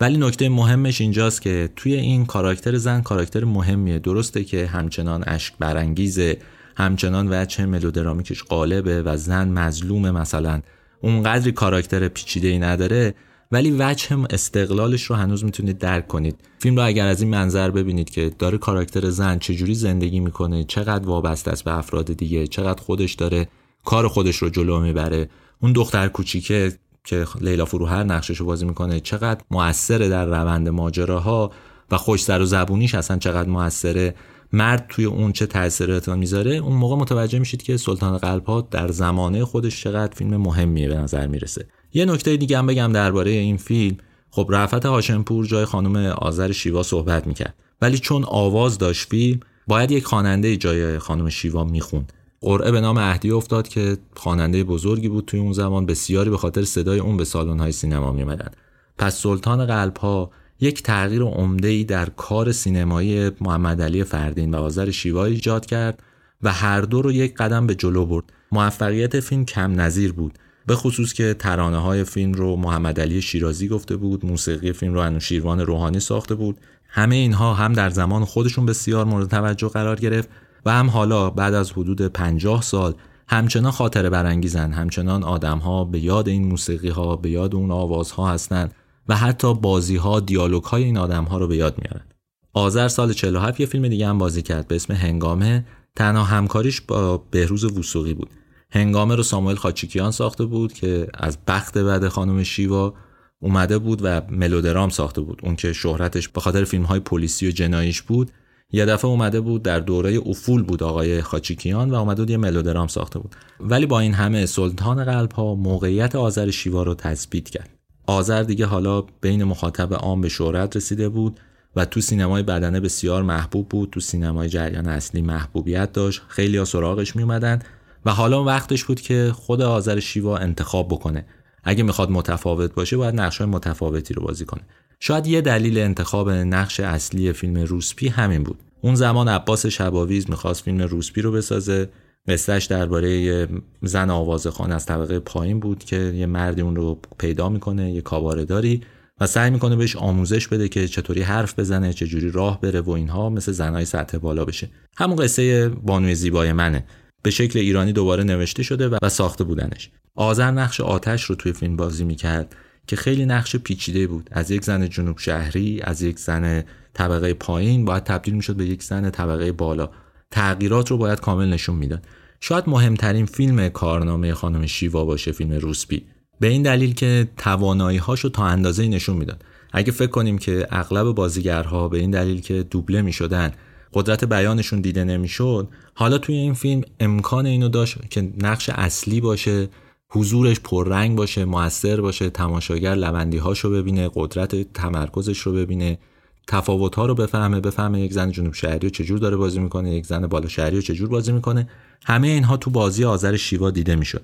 ولی نکته مهمش اینجاست که توی این کاراکتر زن کاراکتر مهمیه. درسته که همچنان اشک برانگیزه همچنان وجه ملودرامیکش قالبه و زن مظلومه مثلا. اونقدری کاراکتر پیچیده ای نداره ولی وجه استقلالش رو هنوز می‌تونید درک کنید. فیلم رو اگر از این منظر ببینید که داره کاراکتر زن چجوری زندگی می‌کنه چقدر وابسته است به افراد دیگه چقدر خودش داره کار خودش رو جلو می‌بره. اون دختر کوچیکه که لیلا فروهر نقشش رو بازی می‌کنه چقدر موثره در روند ماجراها و خوش سر و زبونیش اصلا چقدر موثره مرد توی اون چه تاثیراتی می‌ذاره اون موقع متوجه میشید که سلطان قلب ها در زمانه خودش چقدر فیلم مهمیه به نظر می‌رسه. یه نکته دیگه هم بگم درباره این فیلم. خب رفت هاشمپور جای خانم آذر شیوا صحبت می‌کرد. ولی چون آواز داشت فیلم باید یک خواننده جای خانم شیوا می‌خوند. قرعه به نام اهدی افتاد که خواننده بزرگی بود توی اون زمان بسیاری به خاطر صدای اون به سالن سینما میمدن پس سلطان قلب ها یک تغییر عمده ای در کار سینمایی محمد علی فردین و آذر شیوا ایجاد کرد و هر دو رو یک قدم به جلو برد. موفقیت فیلم کم نظیر بود. به خصوص که ترانه های فیلم رو محمد علی شیرازی گفته بود موسیقی فیلم رو انوشیروان روحانی ساخته بود. همه اینها هم در زمان خودشون بسیار مورد توجه قرار گرفت و هم حالا بعد از حدود 50 سال همچنان خاطر برانگیزن. همچنان آدم ها به یاد این موسیقی ها به یاد اون آواز ها هستند و حتی بازی ها دیالوگ های این آدم ها رو به یاد میارن آذر سال 47 یه فیلم دیگه هم بازی کرد به اسم هنگامه. تنها همکاریش با بهروز وسوقی بود. هنگامه رو ساموئل خاچیکیان ساخته بود که از بخت بعد خانم شیوا اومده بود و ملودرام ساخته بود. اون که شهرتش به خاطر فیلم های پلیسی و جناییش بود یه دفعه اومده بود در دوره افول بود آقای خاچیکیان و اومده بود یه ملودرام ساخته بود. ولی با این همه سلطان قلب ها موقعیت آذر شیوا رو تثبیت کرد. آذر دیگه حالا بین مخاطب عام به شهرت رسیده بود و تو سینمای بدنه بسیار محبوب بود تو سینمای جریان اصلی محبوبیت داشت. خیلی ها سراغش می اومدن و حالا وقتش بود که خود آذر شیوا انتخاب بکنه. اگه می‌خواد متفاوت باشه باید نقش متفاوتی رو بازی کنه. شاید یه دلیل انتخاب نقش اصلی فیلم روسپی همین بود. اون زمان عباس شباویز می‌خواست فیلم روسپی رو بسازه. قصهش درباره زن آوازخان از طبقه پایین بود که یه مردی اون رو پیدا می‌کنه یه کابارداری و سعی می‌کنه بهش آموزش بده که چطوری حرف بزنه چجوری راه بره و اینها مثل زنای سطح بالا بشه. همون قصه بانوی زیبای منه. به شکل ایرانی دوباره نوشته شده و ساخته بودنش. آذر نقش آتش رو توی فیلم بازی می‌کرد که خیلی نقش پیچیده بود. از یک زن جنوب شهری از یک زن طبقه پایین باید تبدیل می‌شد به یک زن طبقه بالا. تغییرات رو باید کامل نشون می‌داد. شاید مهمترین فیلم کارنامه خانم شیوا باشه فیلم روسپی. به این دلیل که توانایی هاشو تا اندازه نشون می‌داد. اگه فکر کنیم که اغلب بازیگرها به این دلیل که دوبله می‌شدن قدرت بیانشون دیده نمی‌شد. حالا توی این فیلم امکان اینو داشت که نقش اصلی باشه حضورش پررنگ باشه موثر باشه تماشاگر لوندی هاشو ببینه قدرت تمرکزش رو ببینه تفاوت ها رو بفهمه بفهمه یک زن جنوب شهری رو چجور داره بازی می‌کنه یک زن بالا شهری رو چجور بازی می‌کنه. همه اینها تو بازی آذر شیوا دیده می‌شد.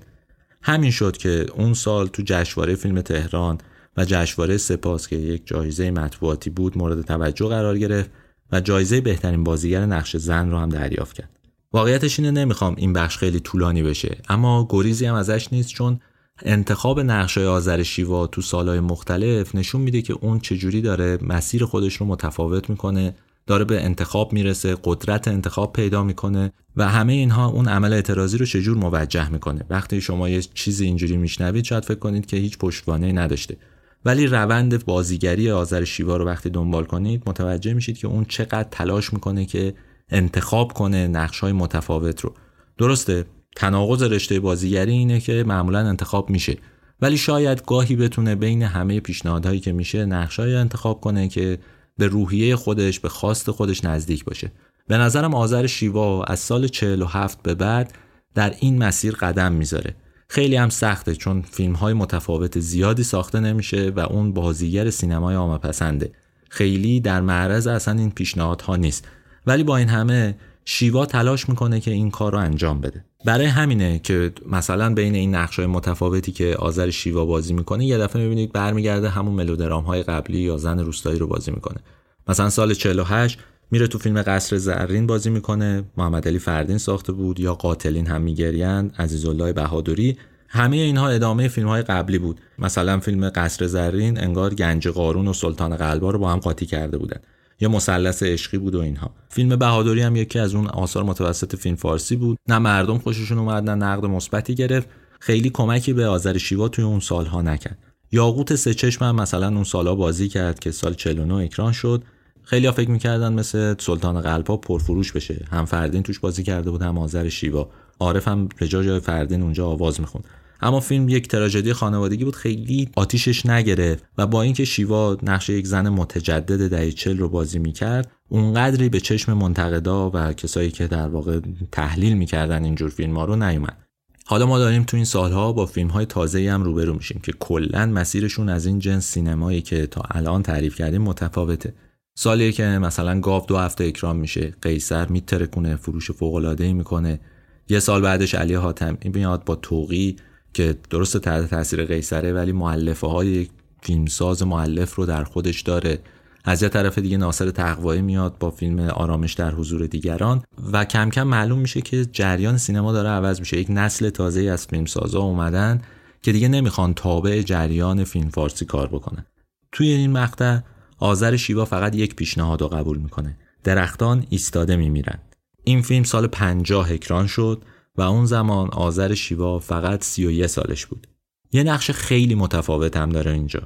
همین شد که اون سال تو جشنواره فیلم تهران و جشنواره سپاس که یک جایزه مطبوعاتی بود مورد توجه قرار گرفت. و جایزه بهترین بازیگر نقش زن رو هم دریافت کرد. واقعیتش اینه نمی‌خوام این بخش خیلی طولانی بشه اما گریزی هم ازش نیست چون انتخاب نقشای آذر شیوا تو سالهای مختلف نشون میده که اون چجوری داره مسیر خودش رو متفاوت می‌کنه داره به انتخاب می‌رسه قدرت انتخاب پیدا می‌کنه و همه اینها اون عمل اعتراضی رو چجور موجه می‌کنه. وقتی شما یه چیزی اینجوری میشنوید شاید فکر کنید که هیچ پشتوانه نداشته. ولی روند بازیگری آذر شیوا رو وقتی دنبال کنید متوجه میشید که اون چقدر تلاش می‌کنه که انتخاب کنه نقش های متفاوت رو. درسته تناقض رشته بازیگری اینه که معمولا انتخاب میشه. ولی شاید گاهی بتونه بین همه پیشنهادهایی که میشه نقشای انتخاب کنه که به روحیه خودش به خواست خودش نزدیک باشه. به نظرم آذر شیوا از سال 47 به بعد در این مسیر قدم می‌ذاره. خیلی هم سخته چون فیلم های متفاوت زیادی ساخته نمیشه و اون بازیگر سینمای عامه پسنده خیلی در معرض اصلا این پیشنهادها نیست. ولی با این همه شیوا تلاش می‌کنه که این کار رو انجام بده. برای همینه که مثلا بین این نقش های متفاوتی که آذر شیوا بازی می‌کنه یه دفعه می‌بینید برمیگرده همون ملودرام های قبلی یا زن روستایی رو بازی می‌کنه. مثلا سال 48 میره تو فیلم قصر زرین بازی می‌کنه. محمد علی فردین ساخته بود یا قاتلین هم میگریند عزیزالله بهادری. همه اینها ادامه فیلم های قبلی بود. مثلا فیلم قصر زرین انگار گنج قارون و سلطان قلبا رو با هم قاطی کرده بودن. یا مثلث عشقی بود و اینها. فیلم بهادری هم یکی از اون آثار متوسط فیلم فارسی بود. نه مردم خوششون اومد نه نقد مثبتی گرفت. خیلی کمکی به آذر شیوا توی اون سالها نکرد. یاقوت سه چشم هم مثلا اون سالها بازی کرد که سال 49 اکران شد. خیلی ها فکر می‌کردن مثل سلطان قلبا پرفروش بشه. هم فردین توش بازی کرده بود هم آذر شیوا. عارف هم به جای فردین اونجا آواز می‌خوند. اما فیلم یک تراژدی خانوادگی بود خیلی آتیشش نگرفت و با اینکه شیوا نقش یک زن متجدد دهه چل رو بازی می‌کرد اونقدری به چشم منتقدا و کسایی که در واقع تحلیل می‌کردن اینجور فیلم ها رو نیومد. حالا ما داریم تو این سالها با فیلم های تازه هم روبرو میشیم که کلا مسیرشون از این جنس سینمایی که تا الان تعریف کردیم متفاوته. سالیه که مثلا گاو دو هفته اکرام میشه قیصر میترکونه فروش فوق العاده می‌کنه. یه سال بعدش علی حاتم میاد با توقی که درست تحت تاثیر قیصره ولی معلفه های فیلمساز معلف رو در خودش داره. از یه طرف دیگه ناصر تقوایی میاد با فیلم آرامش در حضور دیگران و کم کم معلوم میشه که جریان سینما داره عوض میشه. یک نسل تازه از فیلمسازا اومدن که دیگه نمی‌خوان تابع جریان فیلم فارسی کار بکنن. توی این مقطع آذر شیوا فقط یک پیشنهاد رو قبول می‌کنه. درختان ایستاده میمیرن این فیلم سال 50 اکران شد و اون زمان آذر شیوا فقط 31 سالش بود. یه نقش خیلی متفاوت هم داره اینجا.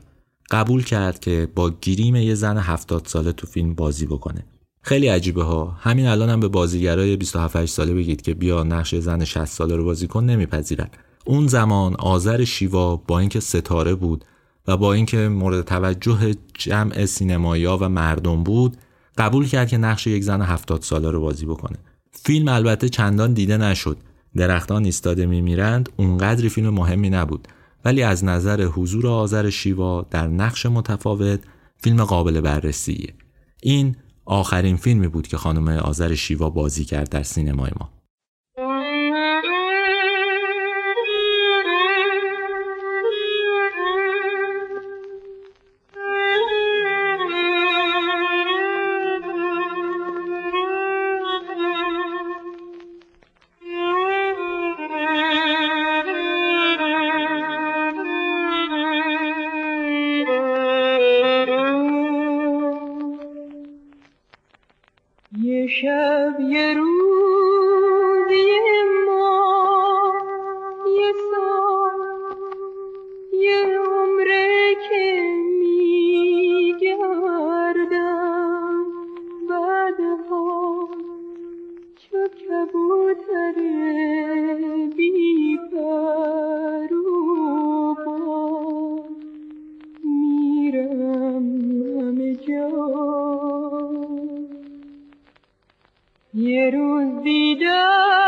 قبول کرد که با گریم یه زن 70 ساله تو فیلم بازی بکنه. خیلی عجیبه ها. همین الان هم به بازیگرای 27 ساله بگید که بیا نقش زن 60 ساله رو بازی کن نمیپذیرن. اون زمان آذر شیوا با اینکه ستاره بود و با اینکه مورد توجه جمع سینمایا و مردم بود قبول کرد که نقش یک زن 70 ساله رو بازی بکنه. فیلم البته چندان دیده نشد. درختان ایستاده میمیرند اونقدری فیلم مهمی نبود. ولی از نظر حضور آذر شیوا در نقش متفاوت فیلم قابل بررسیه. این آخرین فیلمی بود که خانم آذر شیوا بازی کرد در سینمای ما. شب یه روز یه روز دیدم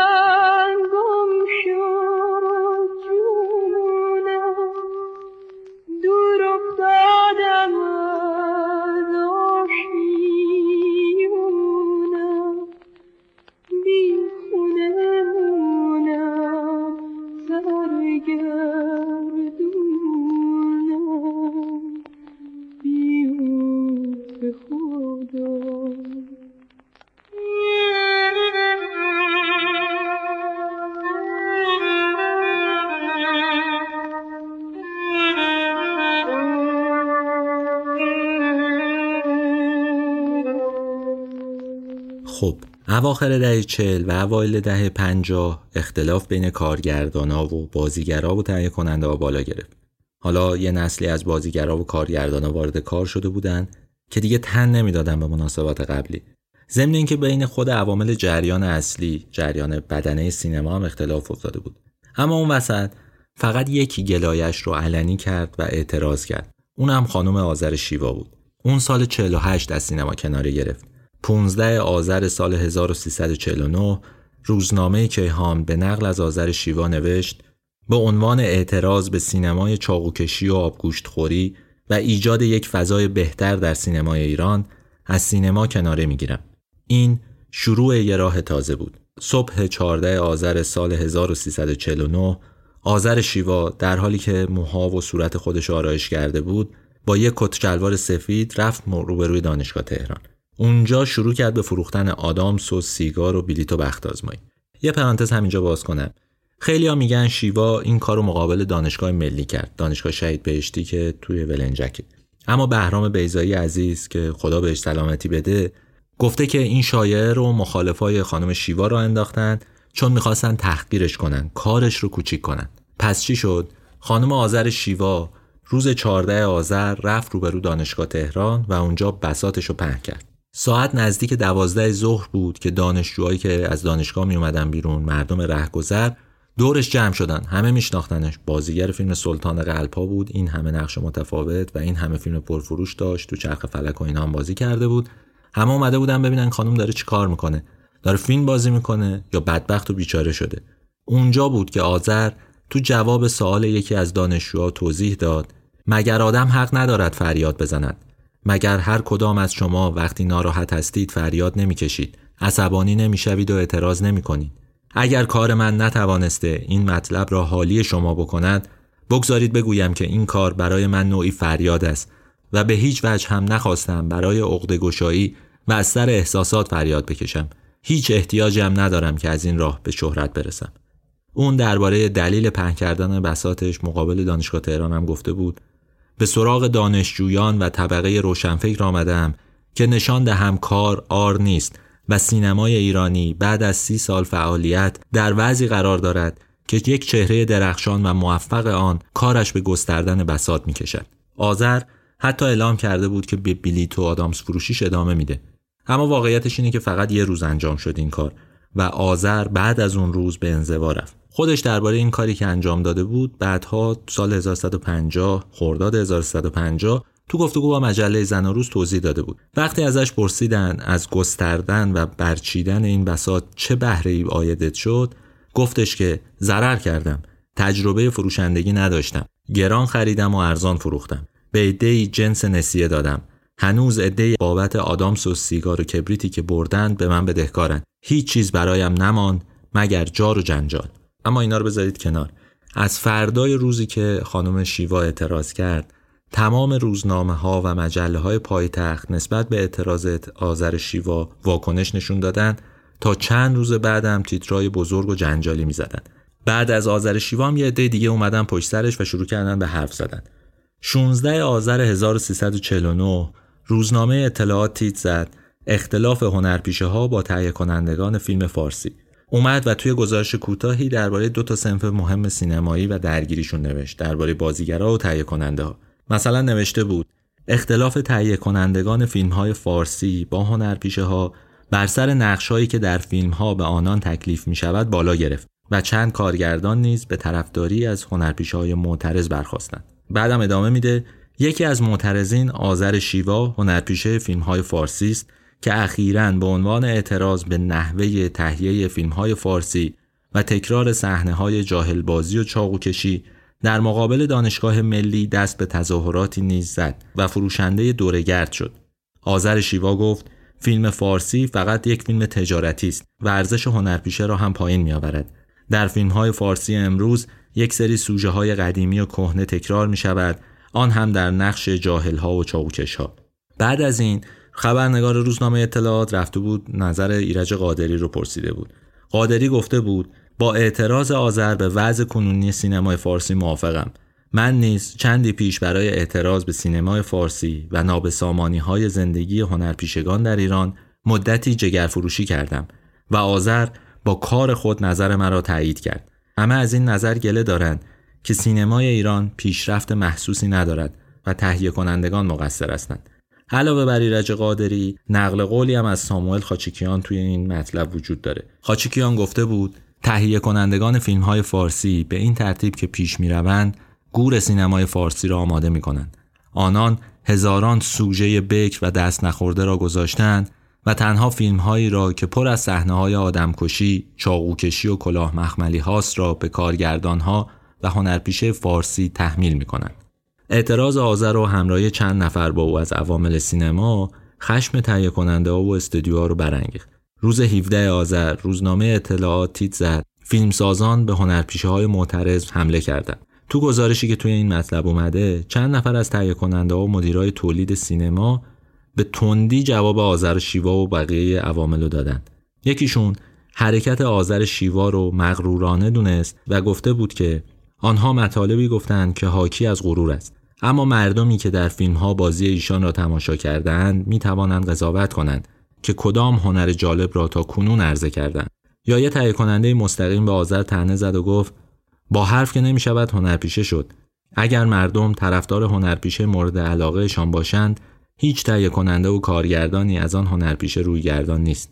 اواخر دهه چل و اوایل دهه پنجاه اختلاف بین کارگردانا و بازیگرا و تهیه کننده ها بالا گرفت. حالا یه نسلی از بازیگرا و کارگردانا وارد کار شده بودند که دیگه تن نمی‌دادن به مناسبات قبلی. ضمن اینکه بین خود عوامل جریان اصلی جریان بدنه سینما هم اختلاف افتاده بود. اما اون وسط فقط یکی گلایش رو علنی کرد و اعتراض کرد. اونم خانم آذر شیوا بود. اون سال 48 از سینما کناره گرفت. 15 آذر سال 1349 روزنامه کیهان به نقل از آذر شیوا نوشت به عنوان اعتراض به سینمای چاقوکشی و آبگوشت خوری و ایجاد یک فضای بهتر در سینمای ایران از سینما کناره می‌گیرم. این شروع یه راه تازه بود. صبح 14 آذر سال 1349 آذر شیوا در حالی که موها و صورت خودش آرایش کرده بود با یک کت سفید رفت روبروی دانشگاه تهران. اونجا شروع کرد به فروختن آدامس و سیگار و بلیت و بخت آزمایی. یه پرانتز همینجا باز کنم. خیلی میگن شیوا این کار رو مقابل دانشگاه ملی کرد دانشگاه شهید بهشتی که توی ولنجکه اما بهرام بیزایی عزیز که خدا بهش سلامتی بده گفته که این شاعر رو مخالفای خانم شیوا را انداختن چون می‌خواستن تحقیرش کنن کارش رو کوچیک کنن پس چی شد خانم آذر شیوا روز 14 آذر رفت روبرو دانشگاه تهران و اونجا بساتش رو پهن کرد ساعت نزدیک دوازده ظهر بود که دانشجوهایی که از دانشگاه می اومدن بیرون مردم رهگذر دورش جمع شدن. همه میشناختنش. بازیگر فیلم سلطان قلپا بود. این همه نقش متفاوت و این همه فیلم پرفروش داشت. تو چرخ فلک و اینا هم بازی کرده بود. همه اومده بودن ببینن خانم داره چی کار می‌کنه. داره فیلم بازی می‌کنه یا بدبخت و بیچاره شده. اونجا بود که آذر تو جواب سوال یکی از دانشجوها توضیح داد. مگر آدم حق ندارد فریاد بزند؟ مگر هر کدام از شما وقتی ناراحت هستید فریاد نمی‌کشید عصبانی نمی‌شوید و اعتراض نمی‌کنید. اگر کار من نتوانسته این مطلب را حالی شما بکند بگذارید بگویم که این کار برای من نوعی فریاد است و به هیچ وجه هم نخواستم برای عقد گشایی و از سر احساسات فریاد بکشم. هیچ احتیاجم ندارم که از این راه به شهرت برسم. اون درباره دلیل پهن کردن بساتش مقابل دانشگاه تهران هم گفته بود. به سراغ دانشجویان و طبقه روشنفکر آمدم که نشان دهم کار آر نیست و سینمای ایرانی بعد از سی سال فعالیت در وضعی قرار دارد که یک چهره درخشان و موفق آن کارش به گستردن بسات می کشد. آذر حتی اعلام کرده بود که به بلیت و آدامس فروشیش ادامه میده. اما واقعیتش اینه که فقط یه روز انجام شد این کار و آذر بعد از اون روز به انزوا رفت. خودش درباره این کاری که انجام داده بود بعدها سال 1150 خرداد 1150 تو گفتگو با مجله زن و روز توضیح داده بود. وقتی ازش پرسیدن از گستردن و برچیدن این بساط چه بهره ای آیدت شد گفتش که ضرر کردم تجربه فروشندگی نداشتم گران خریدم و ارزان فروختم. به عده جنس نسیه دادم. هنوز عده بابت آدامس و سیگار و کبریتی که بردند به من بدهکارن. هیچ چیز برایم نماند مگر جار و جنجال. اما اینا رو بذارید کنار از فردای روزی که خانم شیوا اعتراض کرد تمام روزنامه ها و مجله های پایتخت نسبت به اعتراض آذر شیوا واکنش نشون دادن تا چند روز بعدم تیترای بزرگ و جنجالی می زدن. بعد از آذر شیوا هم یه عده دیگه اومدن پشت سرش و شروع کردن به حرف زدن. 16 آذر 1349 روزنامه اطلاعات تیت زد اختلاف هنرپیشه ها با تهیه کنندگان فیلم فارسی اومد و توی گزارش کوتاهی درباره دو تا سنف مهم سینمایی و درگیریشون نوشت درباره بازیگرا و تهیه کننده ها مثلا نوشته بود اختلاف تهیه کنندگان فیلم های فارسی با هنرپیشه ها بر سر نقشهایی که در فیلم ها به آنان تکلیف می شود بالا گرفت و چند کارگردان نیز به طرفداری از هنرپیشه های معترض برخواستند. بعدم ادامه میده یکی از معترضین آذر شیوا هنرپیشه فیلم های فارسی است که اخیرا به عنوان اعتراض به نحوه تهیه فیلم های فارسی و تکرار صحنه های جاهل بازی و چاقو کشی در مقابل دانشگاه ملی دست به تظاهراتی نیز زد و فروشنده دورگرد شد. آذر شیوا گفت فیلم فارسی فقط یک فیلم تجارتی است و ارزش هنرپیشه را هم پایین می آورد. در فیلم های فارسی امروز یک سری سوژه های قدیمی و کهنه تکرار می شود آن هم در نقش جاهل ها و چاوکش ها. بعد از این خبرنگار روزنامه اطلاعات رفته بود نظر ایرج قادری رو پرسیده بود. قادری گفته بود با اعتراض آذر به وضع کنونی سینمای فارسی موافقم. من نیز چندی پیش برای اعتراض به سینمای فارسی و نابسامانی های زندگی هنرپیشگان در ایران مدتی جگرفروشی کردم و آذر با کار خود نظر مرا تایید کرد. همه از این نظر گله دارند که سینمای ایران پیشرفت محسوسی ندارد و تهیه کنندگان مقصر هستند. علاوه بر ایرج قادری نقل قولی هم از ساموئل خاچیکیان توی این مطلب وجود داره خاچیکیان گفته بود تهیه کنندگان فیلم های فارسی به این ترتیب که پیش می روند گور سینمای فارسی را آماده می کنند. آنان هزاران سوژه بکر و دست نخورده را گذاشتند و تنها فیلم هایی را که پر از صحنه های آدمکشی، چاقوکشی و کلاه مخملی هاست را به کارگردان ها و هنرپیشه فارسی تحمیل می کنند. اعتراض آذر و همراهی چند نفر با او از عوامل سینما خشم تهیه کننده ها و استودیوها رو برانگیخت. روز 17 آذر روزنامه اطلاعات تیت زد فیلمسازان به هنرپیشه های معترض حمله کردند. تو گزارشی که توی این مطلب اومده چند نفر از تهیه کننده ها و مدیرای تولید سینما به تندی جواب آذر شیوا و بقیه عوامل رو دادن. یکیشون حرکت آذر شیوا رو مغرورانه دونست و گفته بود که آنها مطالبی گفتند که حاکی از غرور است اما مردمی که در فیلم ها بازی ایشان را تماشا کردند می توانند قضاوت کنند که کدام هنر جالب را تا کنون عرضه کردند. یا یه تهیه کننده مستقیم به آذر تنه زد و گفت با حرف که نمی شود هنرپیشه شد. اگر مردم طرفدار هنرپیشه مورد علاقهشان باشند هیچ تهیه کننده و کارگردانی از آن هنرپیشه روی گردان نیست.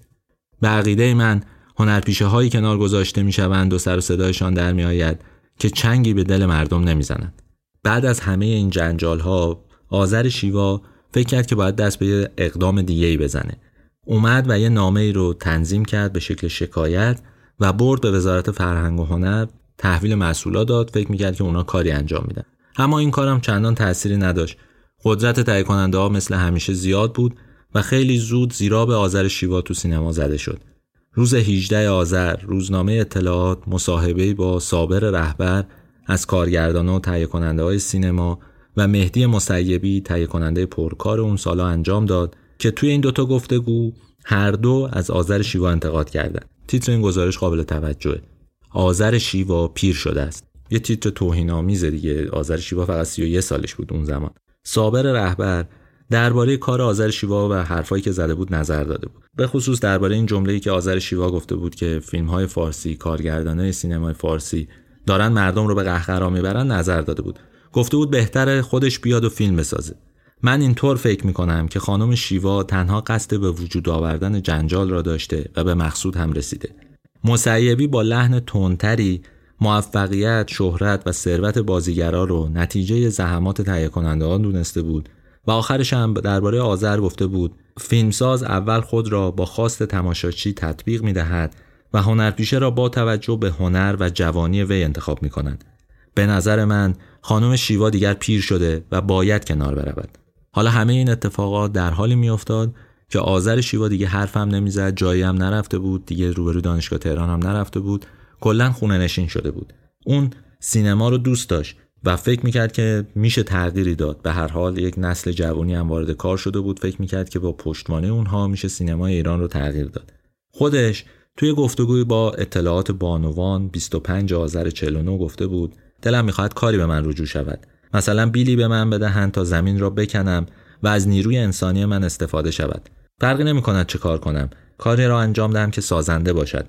به عقیده من هنرپیشه هایی کنار گذاشته می شوند و سر و صدایشان در می آید که چنگی به دل مردم نمی‌زنند. بعد از همه این جنجال ها آذر شیوا فکر کرد که باید دست به اقدام دیگه ای بزنه. اومد و یه نامه ای رو تنظیم کرد به شکل شکایت و برد به وزارت فرهنگ و هنر تحویل مسئولا داد. فکر می‌کرد که اونا کاری انجام میدن. اما این کارم چندان تأثیری نداشت. قدرت تهیه کننده ها مثل همیشه زیاد بود و خیلی زود زیرا به آذر شیوا تو سینما زده شد. روز 18 آذر روزنامه اطلاعات مصاحبه با صابر رهبر از کارگردان و تهیه کننده های سینما و مهدی مسیبی تهیه کننده پرکار اون سالا انجام داد که توی این دوتا گفتگو هر دو از آذر شیوا انتقاد کردند. تیتر این گزارش قابل توجهه. آذر شیوا پیر شده است. یه تیتر توهین‌آمیز دیگه. آذر شیوا فقط 31 سالش بود اون زمان. صابر رهبر درباره کار آذر شیوا و حرفایی که زده بود نظر داده بود به خصوص درباره این جمله‌ای که آذر شیوا گفته بود که فیلم‌های فارسی کارگردانای سینمای فارسی دارن مردم رو به قهقرا می‌برن نظر داده بود. گفته بود بهتره خودش بیاد و فیلم بسازه. من اینطور فکر می‌کنم که خانم شیوا تنها قصد به وجود آوردن جنجال را داشته و به مقصود هم رسیده. مسیبی با لحن تندتری موفقیت، شهرت و ثروت بازیگرا رو نتیجه زحمات تهیه کننده دونسته بود و آخرش هم درباره آذر گفته بود فیلمساز اول خود را با خواست تماشاچی تطبیق می دهد و هنرپیشه را با توجه به هنر و جوانی وی انتخاب می کنند. به نظر من خانم شیوا دیگر پیر شده و باید کنار برود. حالا همه این اتفاقات در حالی میافتاد که آذر شیوا دیگه حرفم نمی‌زد جایی هم نرفته بود دیگه روبرو دانشگاه تهران هم نرفته بود کلا خونه نشین شده بود اون سینما رو دوست داشت و فکر می‌کرد که میشه تغییری داد به هر حال یک نسل جوانی هم وارد کار شده بود فکر می‌کرد که با پشتوانه اونها میشه سینمای ایران رو تغییر داد خودش توی گفتگوی با اطلاعات بانوان 25 آذر 49 گفته بود دلم می‌خواهد کاری به من رجوع شود. مثلا بیلی به من بدهند تا زمین را بکنم و از نیروی انسانی من استفاده شود. فرقی نمی‌کند چه کار کنم. کاری را انجام دهم که سازنده باشد.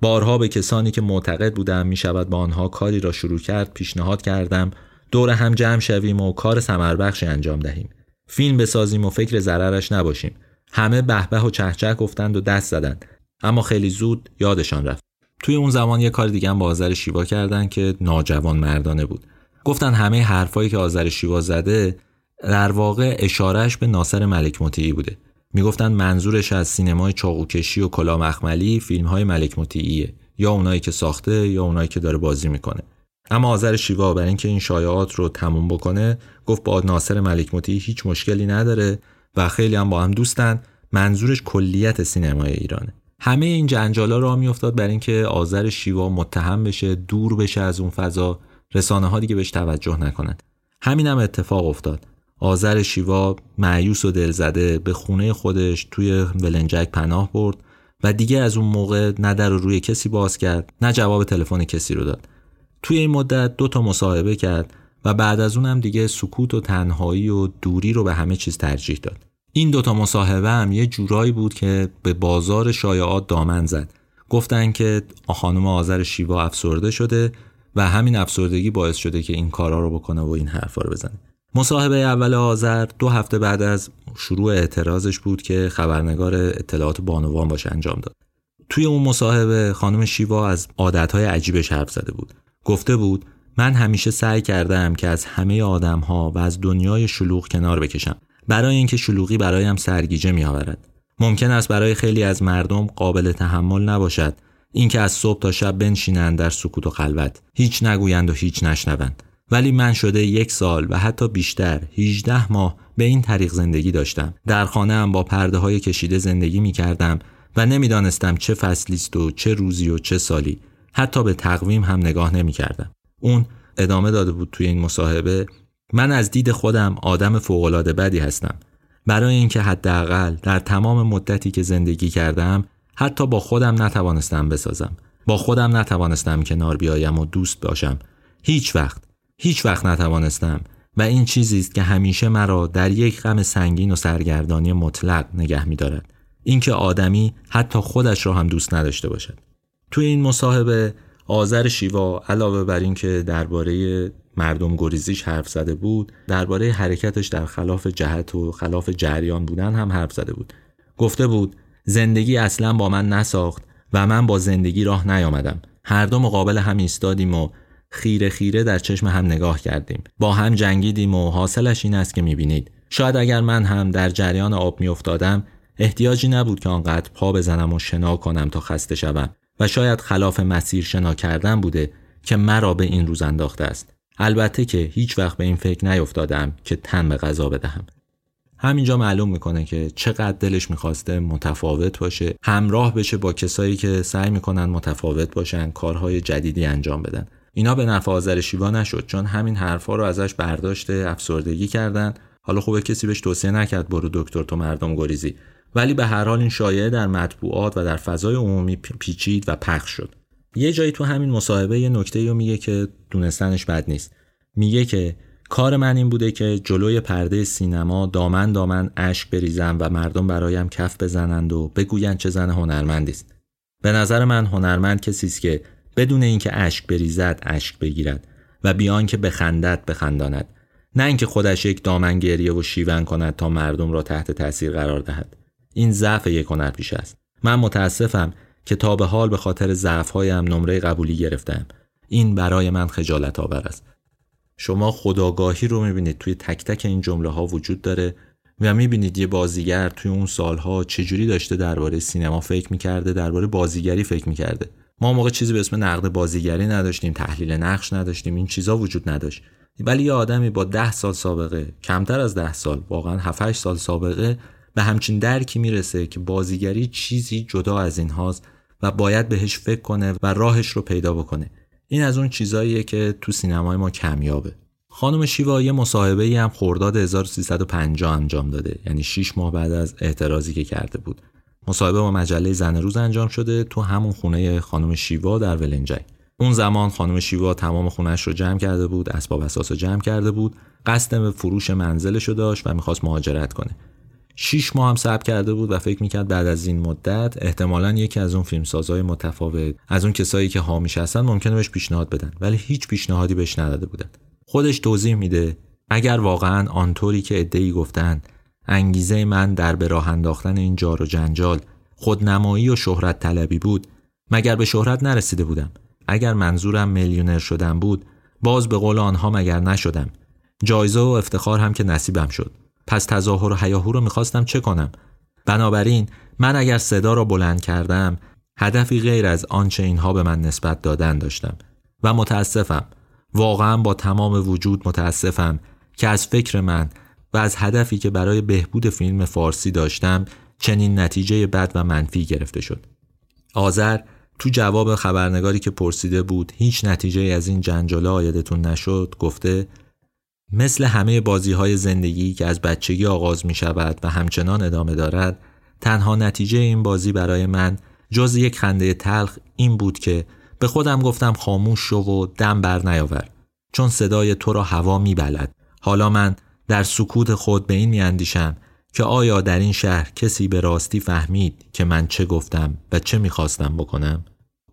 بارها به کسانی که معتقد بودم می شود با آنها کاری را شروع کرد پیشنهاد کردم دور هم جمع شویم و کار سمربخشی انجام دهیم. فیلم بسازیم و فکر ضررش نباشیم. همه بهبه و چهچه گفتند و دست زدند. اما خیلی زود یادشان رفت. توی اون زمان یه کار دیگه هم با آذر شیوا کردن که ناجوان مردانه بود. گفتن همه حرفایی که آذر شیوا زده در واقع اشارش به ناصر ملک مطیعی بوده. می‌گفتن منظورش از سینمای چاقوکشی و کلا مخملی فیلم های ملک مطیعیه یا اونایی که ساخته یا اونایی که داره بازی می‌کنه. اما آذر شیوا برای اینکه این شایعات رو تموم بکنه گفت با ناصر ملک مطیعی هیچ مشکلی نداره و خیلی هم با هم دوستن. منظورش کلیت سینمای ایرانه. همه این جنجالا را میافتاد بر اینکه آذر شیوا متهم بشه دور بشه از اون فضا. رسانه ها دیگه بهش توجه نکنند همین هم اتفاق افتاد. آذر شیوا معیوس و دلزده به خونه خودش توی ولنجک پناه برد و دیگه از اون موقع نه در رو روی کسی باز کرد نه جواب تلفن کسی رو داد. توی این مدت دو تا مصاحبه کرد و بعد از اونم دیگه سکوت و تنهایی و دوری رو به همه چیز ترجیح داد. این دوتا مصاحبه هم یه جورایی بود که به بازار شایعات دامن زد. گفتن که خانم آذر شیوا افسرده شده و همین افسردگی باعث شده که این کارا رو بکنه و این حرفا رو بزنه. مصاحبه اول آذر دو هفته بعد از شروع اعتراضش بود که خبرنگار اطلاعات بانوان باشه انجام داد. توی اون مصاحبه خانم شیوا از عادتهای عجیبش حرف زده بود. گفته بود من همیشه سعی کردم که از همه آدمها و از دنیای شلوغ کنار بکشم. برای اینکه شلوغی برایم سرگیجه می آورد. ممکن است برای خیلی از مردم قابل تحمل نباشد. اینکه از صبح تا شب بنشینند در سکوت و خلوت. هیچ نگویند و هیچ نشنوند. ولی من شده یک سال و حتی بیشتر 18 ماه به این طریق زندگی داشتم. در خانه هم با پرده های کشیده زندگی می کردم و نمی‌دانستم چه فصلی است و چه روزی و چه سالی. حتی به تقویم هم نگاه نمی کردم. اون ادامه داده بود توی این مصاحبه. من از دید خودم آدم فوقالعاده بدی هستم. برای اینکه حداقل در تمام مدتی که زندگی کردم حتی با خودم نتوانستم بسازم. با خودم نتوانستم کنار بیایم و دوست باشم. هیچ وقت هیچ وقت نتوانستم. و این چیزی است که همیشه مرا در یک غم سنگین و سرگردانی مطلق نگه می‌دارد. اینکه آدمی حتی خودش را هم دوست نداشته باشد. توی این مصاحبه آذر شیوا علاوه بر اینکه درباره مردم گریزیش حرف زده بود درباره حرکتش در خلاف جهت و خلاف جریان بودن هم حرف زده بود. گفته بود زندگی اصلا با من نساخت و من با زندگی راه نیامدم. هر دو مقابل هم ایستادیم و خیره خیره در چشم هم نگاه کردیم. با هم جنگیدیم و حاصلش این است که می‌بینید. شاید اگر من هم در جریان آب میافتادم احتیاجی نبود که آنقدر پا بزنم و شنا کنم تا خسته شوم. و شاید خلاف مسیر شنا کردن بوده که مرا به این روز انداخته است. البته که هیچ وقت به این فکر نیفتادم که تن به غذا بدهم. همینجا معلوم می‌کنه که چقدر دلش می‌خواسته متفاوت باشه همراه بشه با کسایی که سعی می‌کنن متفاوت باشن کارهای جدیدی انجام بدن. اینا به نفع آذر شیوا نشد چون همین حرفا رو ازش برداشته افسردگی کردن. حالا خوبه کسی بهش توصیه نکرد برو دکتر تو مردم گریزی. ولی به هر حال این شایعه در مطبوعات و در فضای عمومی پیچید و پخش شد. یه جایی تو همین مصاحبه یه نکته رو میگه که دونستنش بد نیست. میگه که کار من این بوده که جلوی پرده سینما دامن دامن اشک بریزم و مردم برایم کف بزنند و بگویند چه زن هنرمندی است. به نظر من هنرمند کسی است که بدون اینکه اشک بریزد اشک بگیرد و بیان که بخندد بخنداند. نه اینکه خودش یک دامن گریه و شیون کند تا مردم را تحت تاثیر قرار دهد. این ضعف یک هنرپیشه است. من متاسفم که تا به حال به خاطر ضعفهایم نمره قبولی گرفتم این برای من خجالت آور است. شما خداگاهی رو می‌بینید. توی تک تک این جمله ها وجود داره و می‌بینید یه بازیگر توی اون سالها چجوری داشته درباره سینما فکر می‌کرده درباره بازیگری فکر می‌کرده. ما موقع چیزی به اسم نقد بازیگری نداشتیم تحلیل نقش نداشتیم این چیزا وجود نداشت. ولی یه آدمی با ده سال سابقه کمتر از ده سال واقعا 7 سال سابقه به همچین درکی می‌رسه که بازیگری چیزی جدا از این هاست و باید بهش فکر کنه و راهش رو پیدا بکنه. این از اون چیزاییه که تو سینمای ما کمیابه. خانم شیوا یه مصاحبه ای هم خرداد 1350 انجام داده. یعنی 6 ماه بعد از اعتراضی که کرده بود. مصاحبه با مجله زن روز انجام شده تو همون خونه خانم شیوا در ولنجک اون زمان خانم شیوا تمام خونش رو جمع کرده بود اسباب اساس رو جمع کرده بود قصد فروش منزلش رو داشت و می‌خواست مهاجرت کنه. شیش ماه هم صبر کرده بود و فکر می‌کرد بعد از این مدت احتمالا یکی از اون فیلمسازهای متفاوت از اون کسایی که حامیش هستن ممکنه بهش پیشنهاد بدن ولی هیچ پیشنهادی بهش نداده بودن. خودش توضیح میده اگر واقعا آنطوری که ادعی گفتن انگیزه من در به راه انداختن این جار و جنجال خودنمایی و شهرت طلبی بود مگر به شهرت نرسیده بودم؟ اگر منظورم میلیونر شدن بود باز به قول آنها مگر نشدم؟ جایزه و افتخار هم که نصیبم شد. پس تظاهر و حیاهو رو می‌خواستم چه کنم؟ بنابراین من اگر صدا را بلند کردم هدفی غیر از آنچه اینها به من نسبت دادن داشتم و متاسفم. واقعا با تمام وجود متاسفم که از فکر من و از هدفی که برای بهبود فیلم فارسی داشتم چنین نتیجه بد و منفی گرفته شد. آذر تو جواب خبرنگاری که پرسیده بود هیچ نتیجه از این جنجاله آیدتون نشد گفته مثل همه بازی های زندگی که از بچگی آغاز می شود و همچنان ادامه دارد تنها نتیجه این بازی برای من جز یک خنده تلخ این بود که به خودم گفتم خاموش شو و دم بر نیاور چون صدای تو را هوا می بلد. حالا من در سکوت خود به این می اندیشم که آیا در این شهر کسی به راستی فهمید که من چه گفتم و چه می‌خواستم بکنم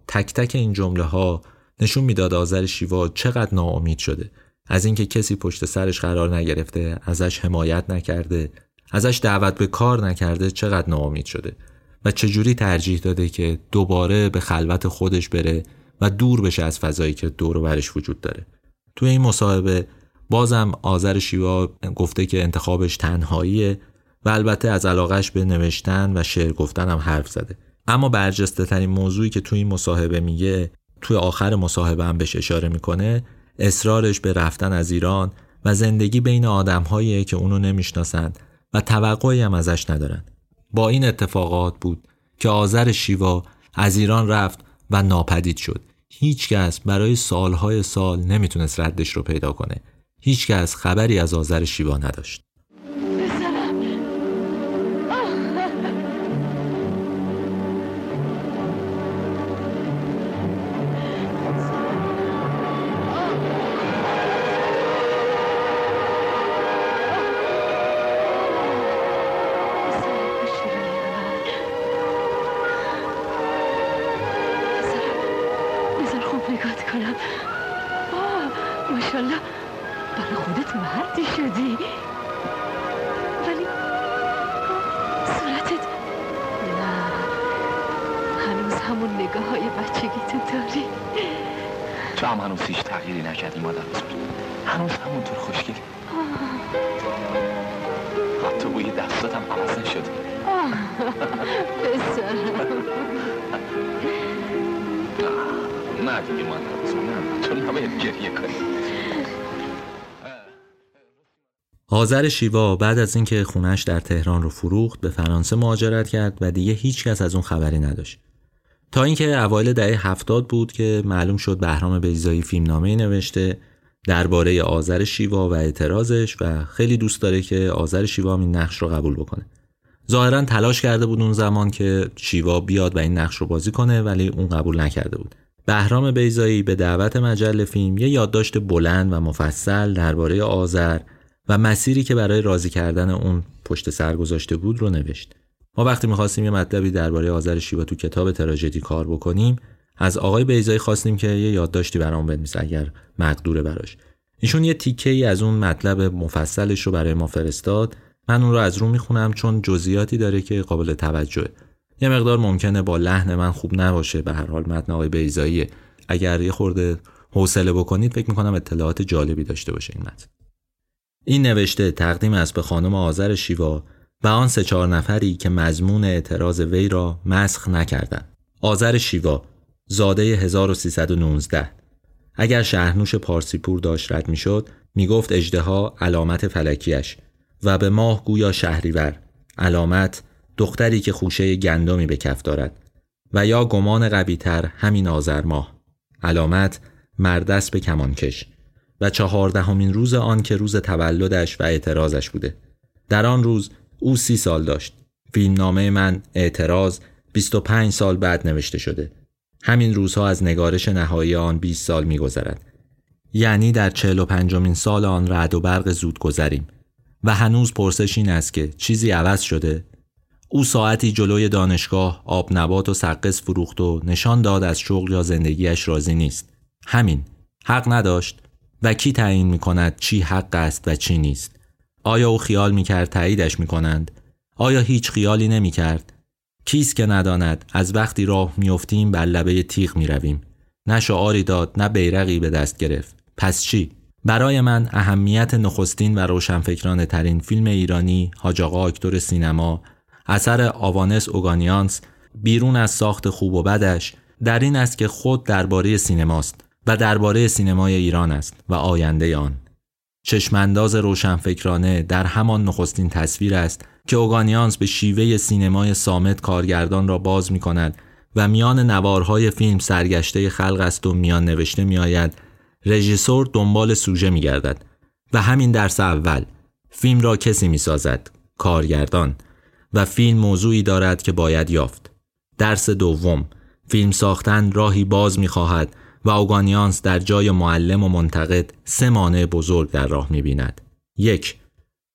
تک تک این جمله ها نشون می‌داد آذر شیوا چقدر ناامید شده از اینکه کسی پشت سرش قرار نگرفته ازش حمایت نکرده ازش دعوت به کار نکرده چقدر ناامید شده و چجوری ترجیح داده که دوباره به خلوت خودش بره و دور بشه از فضایی که دور و برش وجود داره؟ توی این مصاحبه بازم آذر شیوا گفته که انتخابش تنهاییه و البته از علاقش به نوشتن و شعر گفتن هم حرف زده. اما برجسته ترین موضوعی که توی این مصاحبه میگه توی آخر مصاحبه هم بهش اشاره می‌کنه اصرارش به رفتن از ایران و زندگی بین آدمهایی که اونو نمی‌شناسند و توقعی هم ازش ندارن با این اتفاقات بود که آذر شیوا از ایران رفت و ناپدید شد. هیچکس برای سالهای سال نمی‌تونست ردش رو پیدا کنه. هیچکس خبری از آذر شیوا نداشت. ماشالله برای خودت مردی شدی. ولی صورتت نه. هنوز همون نگاه های بچگیتو داری. تو هم هنوز هیچ تغییری نکردی مادر بزرگ. هنوز همونطور خوشگلی. حتی بوی دستات هم عوض نشده پسرم (laughs) بزرگ نه تو نباید گریه کنی آذر شیوا بعد از اینکه خونش در تهران رو فروخت به فرانسه مهاجرت کرد و دیگه هیچ کس از اون خبری نداشت. تا اینکه اوایل دهه هفتاد بود که معلوم شد بهرام بیزایی فیلمنامه نوشته درباره آذر شیوا و اعتراضش و خیلی دوست داره که آذر شیوا هم این نقش رو قبول بکنه. ظاهرا تلاش کرده بود اون زمان که شیوا بیاد و این نقش رو بازی کنه ولی اون قبول نکرده بود. بهرام بیزایی به دعوت مجله فیلم یه یادداشت بلند و مفصل درباره آذر و مسیری که برای راضی کردن اون پشت سر گذاشته بود رو نوشت. ما وقتی می‌خواستیم یه مطلبی درباره آذر شیوا تو کتاب تراژدی کار بکنیم از آقای بیزایی خواستیم که یه یادداشتی برام بنویسه اگر مقدوره براش. ایشون یه تیکه ای از اون مطلب مفصلش رو برای ما فرستاد. من اون رو از رو می‌خونم چون جزئیاتی داره که قابل توجهه. یه مقدار ممکنه با لحن من خوب نباشه به هر حال متن آقای بیزایی اگر یه خورده حوصله بکنید فکر می‌کنم اطلاعات جالبی داشته باشه این متن. این نوشته تقدیم است به خانم آذر شیوا و آن سه چهار نفری که مضمون اعتراض وی را مسخ نکردند. آذر شیوا زاده 1319 اگر شهرنوش پارسیپور داشت رد می‌شد می‌گفت اجدها علامت فلکیش و به ماه گویا شهریور علامت دختری که خوشه گندمی به کف دارد و یا گمان قویتر همین آذر ماه. علامت مردست به کمانکش و چهاردهمین روز آن که روز تولدش و اعتراضش بوده. در آن روز او سی سال داشت. فیلمنامه من اعتراض 25 سال بعد نوشته شده. همین روزها از نگارش نهایی آن 20 سال میگذرد. یعنی در 45 سال آن رعد و برق زود گذریم و هنوز پرسش این است که چیزی عوض شده او ساعتی جلوی دانشگاه آب نبات و سقس فروخت و نشان داد از شغل یا زندگیش راضی نیست. همین حق نداشت و کی تعیین می کند چی حق است و چی نیست؟ آیا او خیال می کرد تاییدش می کنند آیا هیچ خیالی نمی کرد کیست که نداند؟ از وقتی راه میافتیم بر لبه تیغ می رویم نه شعاری داد نه بیرقی به دست گرفت. پس چی؟ برای من اهمیت نخستین و روشنفکرانه ترین فیلم ایرانی حاج آقا اکتور سینما اثر آوانس اوگانیانس بیرون از ساخت خوب و بدش در این است که خود درباره سینماست و درباره سینمای ایران است و آینده آن. چشمانداز روشنفکرانه در همان نخستین تصویر است که اوگانیانس به شیوه سینمای سامت کارگردان را باز می کند و میان نوارهای فیلم سرگشته خلق است و میان نوشته می آید رژیسور دنبال سوژه می گردد و همین درس اول فیلم را کسی می سازد کارگردان. و فیلم موضوعی دارد که باید یافت. درس دوم. فیلم ساختن راهی باز می خواهد و اوگانیانس در جای معلم و منتقد سه مانع بزرگ در راه می بیند. یک.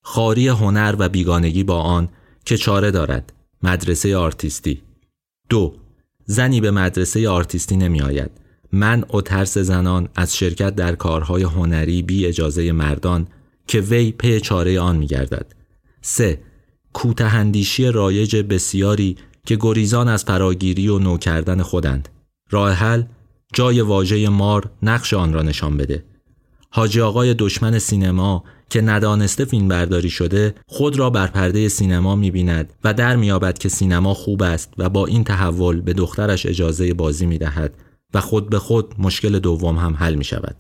خاری هنر و بیگانگی با آن که چاره دارد. مدرسه آرتیستی. دو. زنی به مدرسه آرتیستی نمی آید من و ترس زنان از شرکت در کارهای هنری بی اجازه مردان که وی پی چاره آن می گردد. 3. کوته‌اندیشی رایج بسیاری که گریزان از فراگیری و نو کردن خودند. راه حل جای واژه مار نقش آن را نشان بده. حاجی آقای دشمن سینما که ندانسته فیلم برداری شده خود را بر پرده سینما می بیند و در میابد که سینما خوب است و با این تحول به دخترش اجازه بازی می دهد و خود به خود مشکل دوم هم حل می شود.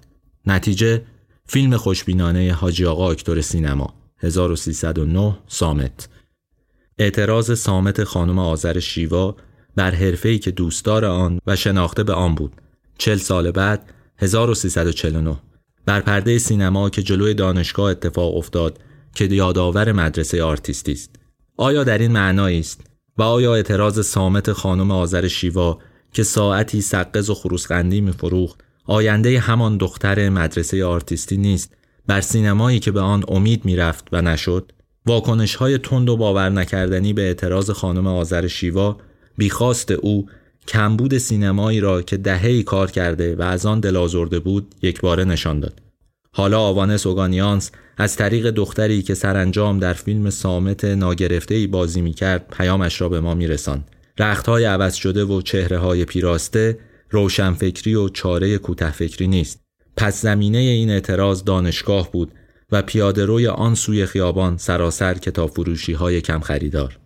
نتیجه فیلم خوشبینانه حاجی آقا اکتور سینما 1309 سامت اعتراض سامت خانم آذر شیوا بر حرفه‌ای که دوستدار آن و شناخته به آن بود. چل سال بعد 1349 بر پرده سینما که جلوی دانشگاه اتفاق افتاد که یادآور مدرسه آرتیستی است. آیا در این معنایی است؟ و آیا اعتراض صامت خانم آذر شیوا که ساعتی سقز و خروس‌قندی میفروخت آینده همان دختر مدرسه آرتیستی نیست بر سینمایی که به آن امید می‌رفت و نشد؟ واکنش های تند و باور نکردنی به اعتراض خانم آذر شیوا بیخواست او کمبود سینمایی را که دههی کار کرده و از آن دل بود یک باره نشان داد حالا آوانس اوگانیانس از طریق دختری که سرانجام در فیلم سامت ناگرفته ای بازی می کرد پیامش را به ما می رسان. رخت های عوض شده و چهره های پیراسته روشنفکری و چاره کوتهفکری نیست پس زمینه این اعتراض دانشگاه بود و پیاده روی آن سوی خیابان سراسر کتاب فروشی های کم خریدار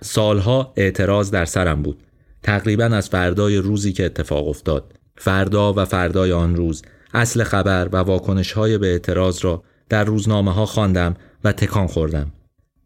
سالها اعتراض در سرم بود. تقریبا از فردای روزی که اتفاق افتاد. فردا و فردای آن روز اصل خبر و واکنش های به اعتراض را در روزنامه ها خواندم و تکان خوردم.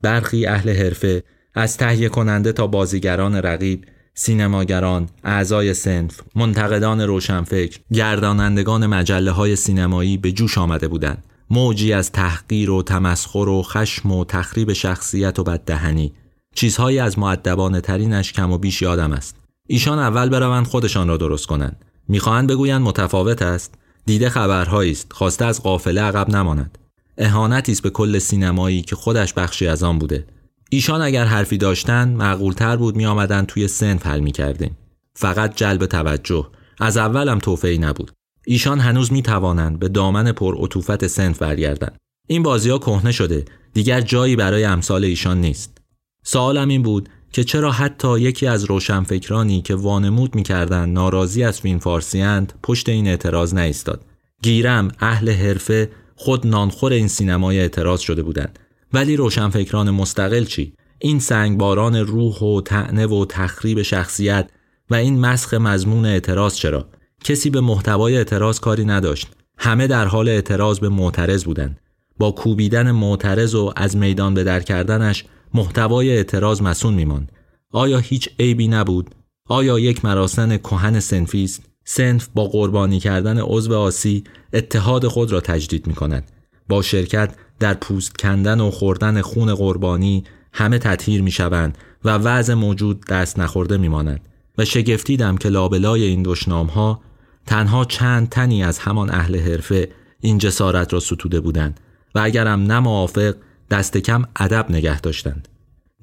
برخی اهل حرفه از تهیه کننده تا بازیگران رقیب سینماگران، اعضای سنف، منتقدان روشنفکر، گردانندگان مجله های سینمایی به جوش آمده بودند. موجی از تحقیر و تمسخر و خشم و تخریب شخصیت و بددهنی. چیزهایی از معدبانه ترینش کم و بیش یادم است. ایشان اول بروند خودشان را درست کنند. می‌خواهند بگویند متفاوت است. دیده خبرهایی است. خواسته از قافله عقب نماند. اهانتی است به کل سینمایی که خودش بخشی از آن بوده. ایشان اگر حرفی داشتن معقولتر بود می آمدن توی سن حل می کردیم. فقط جلب توجه. از اولم توفهی نبود. ایشان هنوز می توانند به دامن پر عطوفت سنف برگردند. این بازی ها کهنه شده دیگر جایی برای امثال ایشان نیست. سوالم این بود که چرا حتی یکی از روشنفکرانی که وانمود می‌کردند ناراضی از فیلم فارسیند پشت این اعتراض نیستاد گیرم اهل حرفه خود نانخور این سینمای اعتراض شده بودند. ولی روشنفکران مستقل چی؟ این سنگباران روح و تعنه و تخریب شخصیت و این مسخ مضمون اعتراض چرا؟ کسی به محتوای اعتراض کاری نداشت. همه در حال اعتراض به معترض بودند. با کوبیدن معترض و از میدان به در کردنش محتوای اعتراض مسون میماند. آیا هیچ عیبی نبود؟ آیا یک مراسم کهن سنفی است سنف با قربانی کردن عضو آسی اتحاد خود را تجدید می کند با شرکت در پوست کندن و خوردن خون قربانی همه تطهیر می شوند و وضع موجود دست نخورده می ماند و شگفتیدم که لابلای این دشنام ها تنها چند تنی از همان اهل حرفه این جسارت را ستوده بودند و اگرم نه موافق دست کم ادب نگه داشتند.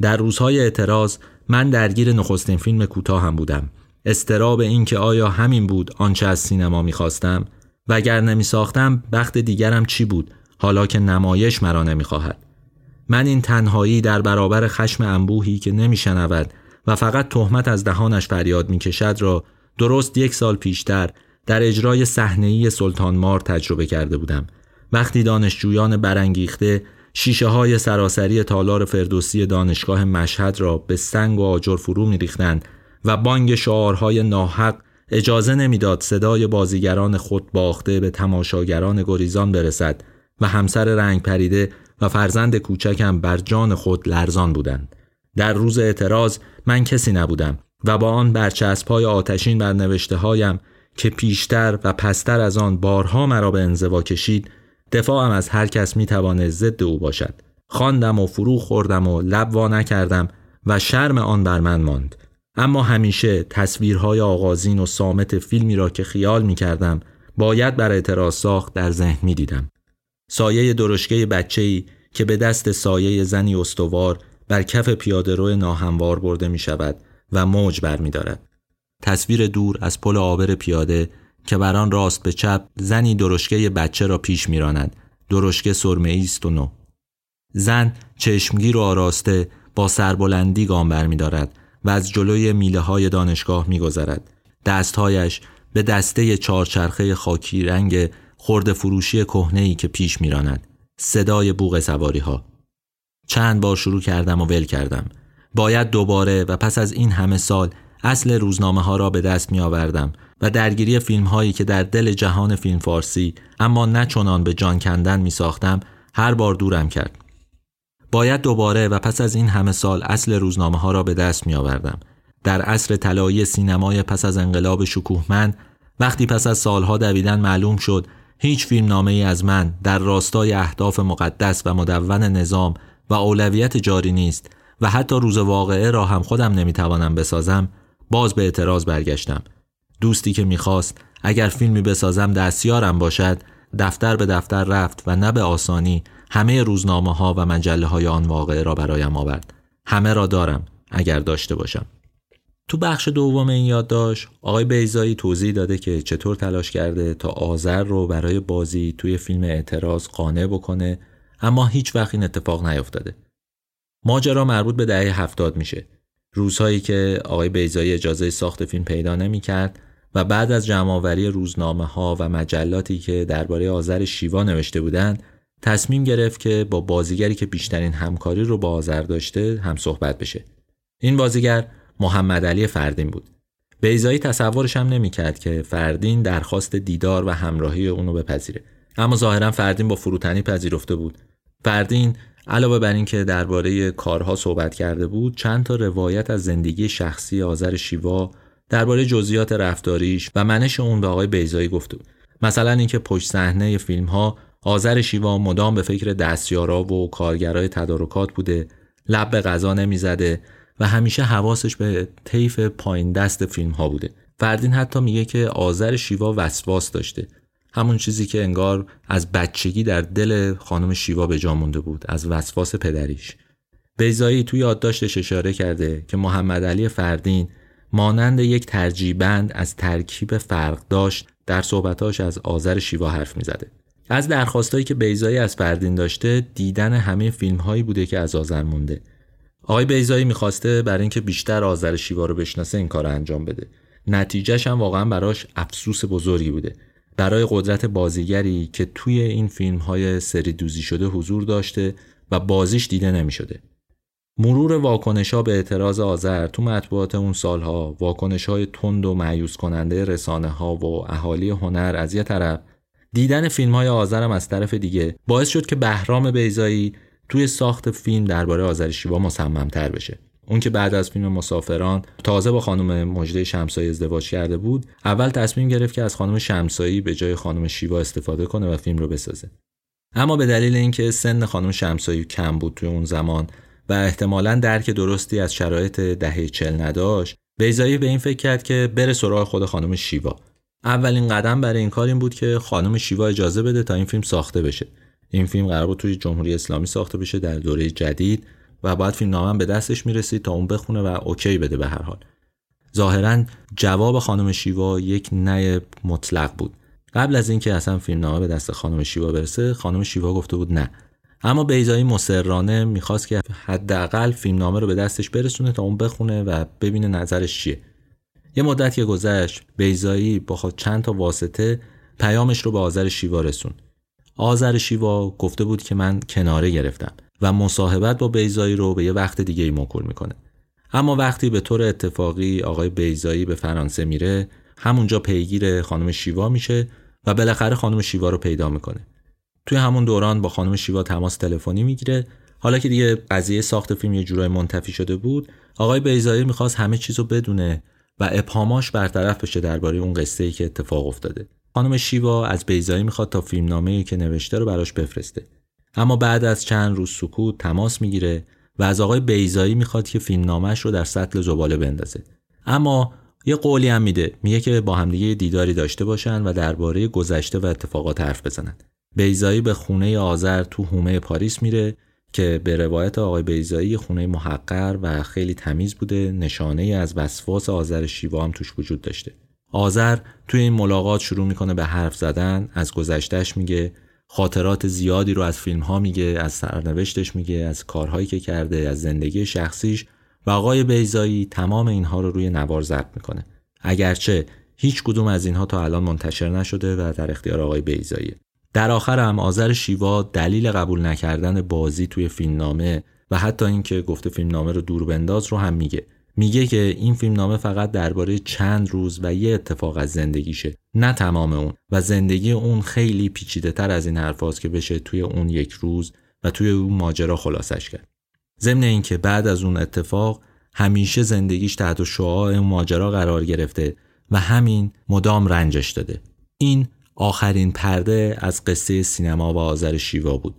در روزهای اعتراض من درگیر نخستین فیلم کوتاه هم بودم. استراب این که آیا همین بود آنچه از سینما می‌خواستم؟ و اگر نمی ساختم بخت دیگرم چی بود؟ حالا که نمایش مرا نمی‌خواهد. من این تنهایی در برابر خشم انبوهی که نمیشنود و فقط تهمت از دهانش فریاد می‌کشد را درست یک سال پیشتر در اجرای صحنه‌ای سلطان مار تجربه کرده بودم وقتی دانشجویان برانگیخته شیشه های سراسری تالار فردوسی دانشگاه مشهد را به سنگ و آجر فرو میریختند و بانگ شعارهای ناحق اجازه نمی‌داد صدای بازیگران خود باخته به تماشاگران گریزان برسد و همسر رنگ پریده و فرزند کوچکم بر جان خود لرزان بودند. در روز اعتراض من کسی نبودم و با آن برچسب های آتشین بر نوشته هایم که پیشتر و پستر از آن بارها مرا به انزوا کشید دفاعم از هر کس می ضد او باشد خواندم و فرو خوردم و لب وا نکردم و شرم آن بر من ماند اما همیشه تصویرهای آغازین و سامت فیلمی را که خیال می کردم باید بر اعتراض ساخت در ذهن می دیدم. سایه درشگه بچه‌ای که به دست سایه زنی استوار بر کف پیادهرو ناهموار برده می شود و موج بر می دارد. تصویر دور از پل آبر پیاده که بر آن راست به چپ زنی درشکه بچه را پیش میراند. درشکه سرمه است و نو. زن چشمگیر و آراسته با سربلندی گام برمیدارد و از جلوی میله های دانشگاه میگذرد. دستهایش به دسته چارچرخه خاکی رنگ خرد فروشی کهنه‌ای که پیش میراند. صدای بوغ سواری ها. چند بار شروع کردم و ول کردم باید دوباره و پس از این همه سال اصل روزنامه ها را به دست می آوردم و درگیری فیلم هایی که در دل جهان فیلم فارسی اما نه چنان به جان کندن می ساختم هر بار دورم کرد. باید دوباره و پس از این همه سال اصل روزنامه ها را به دست می آوردم. در عصر طلایی سینمای پس از انقلاب شکوهمند وقتی پس از سالها دویدن معلوم شد هیچ فیلم نامه ای از من در راستای اهداف مقدس و مدون نظام و اولویت جاری نیست و حتی روز واقعه را هم خودم نمی‌توانم بسازم باز به اعتراض برگشتم. دوستی که می‌خواست اگر فیلمی بسازم دستیارم باشد دفتر به دفتر رفت و نه به آسانی همه روزنامه ها و مجله های آن واقعه را برایم آورد. همه را دارم اگر داشته باشم. تو بخش دوم این یادداشت آقای بیزایی توضیح داده که چطور تلاش کرده تا آذر رو برای بازی توی فیلم اعتراض قانع بکنه اما هیچ وقت این اتفاق نیفتاده ماجرا مربوط به دهه هفتاد میشه. روزهایی که آقای بیزایی اجازه ساخت فیلم پیدا نمی‌کرد و بعد از جمعآوری روزنامه ها و مجلاتی که درباره آذر شیوا نوشته بودند تصمیم گرفت که با بازیگری که بیشترین همکاری رو با آذر داشته هم صحبت بشه. این بازیگر محمد علی فردین بود. بیزایی تصورش هم نمی‌کرد که فردین درخواست دیدار و همراهی اونو بپذیره. اما ظاهرا فردین با فروتنی پذیرفته بود. فردین علاوه بر اینکه درباره کارها صحبت کرده بود چند تا روایت از زندگی شخصی آذر شیوا درباره جزئیات رفتاریش و منش اون به آقای بیزایی گفته بود. مثلا اینکه پشت صحنه فیلم ها آذر شیوا مدام به فکر دستیارا و کارگرای تدارکات بوده لب به غذا نمی‌زده و همیشه حواسش به طیف پایین دست فیلم ها بوده. فردین حتی میگه که آذر شیوا وسواس داشته. همون چیزی که انگار از بچگی در دل خانم شیوا به جا مونده بود از وسواس پدریش. بیزایی توی یادداشتش اشاره کرده که محمد علی فردین مانند یک ترجیبند از ترکیب فرق داشت در صحبتاش از آذر شیوا حرف می‌زده. از درخواستایی که بیزایی از فردین داشته دیدن همه فیلم هایی بوده که از آذر مونده. آقای بیزایی می‌خواسته برای اینکه بیشتر آذر شیوا رو بشناسه این کار انجام بده. نتیجهش هم واقعا براش افسوس بزرگی بوده. برای قدرت بازیگری که توی این فیلم های سری دوزی شده حضور داشته و بازیش دیده نمی شده. مرور واکنش ها به اعتراض آذر تو مطبوعات اون سالها واکنش های تند و معیوس کننده رسانه ها و اهالی هنر از یه طرف دیدن فیلم های آذرم از طرف دیگه باعث شد که بهرام بیزایی توی ساخت فیلم درباره آذر شیوا مصممتر بشه اون که بعد از فیلم مسافران تازه با خانم مجده شمسایی ازدواج کرده بود اول تصمیم گرفت که از خانم شمسایی به جای خانم شیوا استفاده کنه و فیلم رو بسازه. اما به دلیل اینکه سن خانم شمسایی کم بود توی اون زمان و احتمالا درک درستی از شرایط دهه چل نداشت بیزایی به این فکر کرد که بره سراغ خود خانم شیوا. اولین قدم برای این کار این بود که خانم شیوا اجازه بده تا این فیلم ساخته بشه. این فیلم قرار بود توی جمهوری اسلامی ساخته بشه در دوره جدید و باید فیلم نامم به دستش می‌رسید تا اون بخونه و اوکی بده به هر حال. ظاهرا جواب خانم شیوا یک نه مطلق بود. قبل از اینکه اصلا فیلم نامه به دست خانم شیوا برسه خانم شیوا گفته بود نه. اما بیزایی مصرانه می‌خواست که حداقل فیلم نامه رو به دستش برسونه تا اون بخونه و ببینه نظرش چیه. یه مدت که گذشت بیزایی با خود چند تا واسطه پیامش رو به آذر شیوا رسون. آذر شیوا گفته بود که من کناره گرفتم. و مصاحبت با بیزایی رو به یه وقت دیگه ای موکول می‌کنه. اما وقتی به طور اتفاقی آقای بیزایی به فرانسه میره همونجا پیگیر خانم شیوا میشه و بالاخره خانم شیوا رو پیدا می‌کنه. توی همون دوران با خانم شیوا تماس تلفنی می‌گیره. حالا که دیگه قضیه ساخت فیلم یه جورای منتفی شده بود آقای بیزایی می‌خواست همه چیز رو بدونه و ابهاماش برطرف بشه درباره اون قصه ای که اتفاق افتاده. خانم شیوا از بیزایی می‌خواد تا فیلمنامه که نوشته رو براش بفرسته. اما بعد از چند روز سکوت تماس می‌گیره و از آقای بیزایی می‌خواد که فیلمنامهش رو در سطل زباله بندازه. اما یه قولی هم میده. میگه که با همدیگه دیداری داشته باشن و درباره گذشته و اتفاقات حرف بزنن. بیزایی به خونه آذر تو هومه پاریس میره که به روایت آقای بیزایی خونه محقر و خیلی تمیز بوده. نشانه از وسواس آذر شیوا هم توش وجود داشته. آذر توی این ملاقات شروع می‌کنه به حرف زدن. از گذشتهش میگه خاطرات زیادی رو از فیلم ها میگه از سرنوشتش میگه از کارهایی که کرده از زندگی شخصیش و آقای بیزایی تمام اینها رو روی نوار ضبط می‌کنه. اگرچه هیچ کدوم از اینها تا الان منتشر نشده و در اختیار آقای بیزاییه در آخر هم آذر شیوا دلیل قبول نکردن بازی توی فیلمنامه و حتی اینکه گفته فیلمنامه رو دور بنداز رو هم میگه. میگه که این فیلمنامه فقط درباره چند روز و یه اتفاق از زندگیشه نه تمام اون. و زندگی اون خیلی پیچیده تر از این حرفاست که بشه توی اون یک روز و توی اون ماجرا خلاصش کرد. ضمن اینکه بعد از اون اتفاق همیشه زندگیش تحت شعاع ماجرا قرار گرفته و همین مدام رنجش داده. این آخرین پرده از قصه سینما و آذر شیوا بود.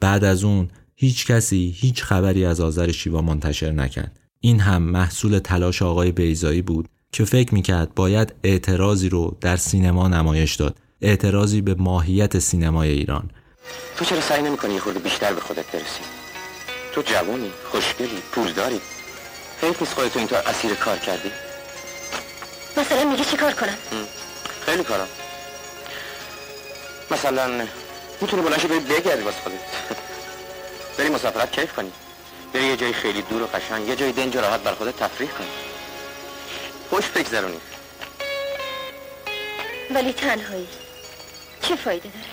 بعد از اون هیچ کسی هیچ خبری از آذر شیوا منتشر نکرد. این هم محصول تلاش آقای بیزایی بود که فکر می‌کرد باید اعتراضی رو در سینما نمایش داد. اعتراضی به ماهیت سینمای ایران. تو چرا سعی نمی‌کنی یه خورده بیشتر به خودت برسی؟ تو جوانی خوشگلی پولداری. حیف نیست خودتو اینطور اسیر کار کردی. مثلا میگه چی کار کنم؟ خیلی کارم. مثلا می‌تونی بلنشی بری بگردی واسه خودت. (laughs) بری مسافرت کیف کنی. بری یه جای خیلی دور و قشنگ یه جای دنج راحت بر خودت تفریح کنی خوش بگذرونی. ولی تنهایی. چه فایده داره؟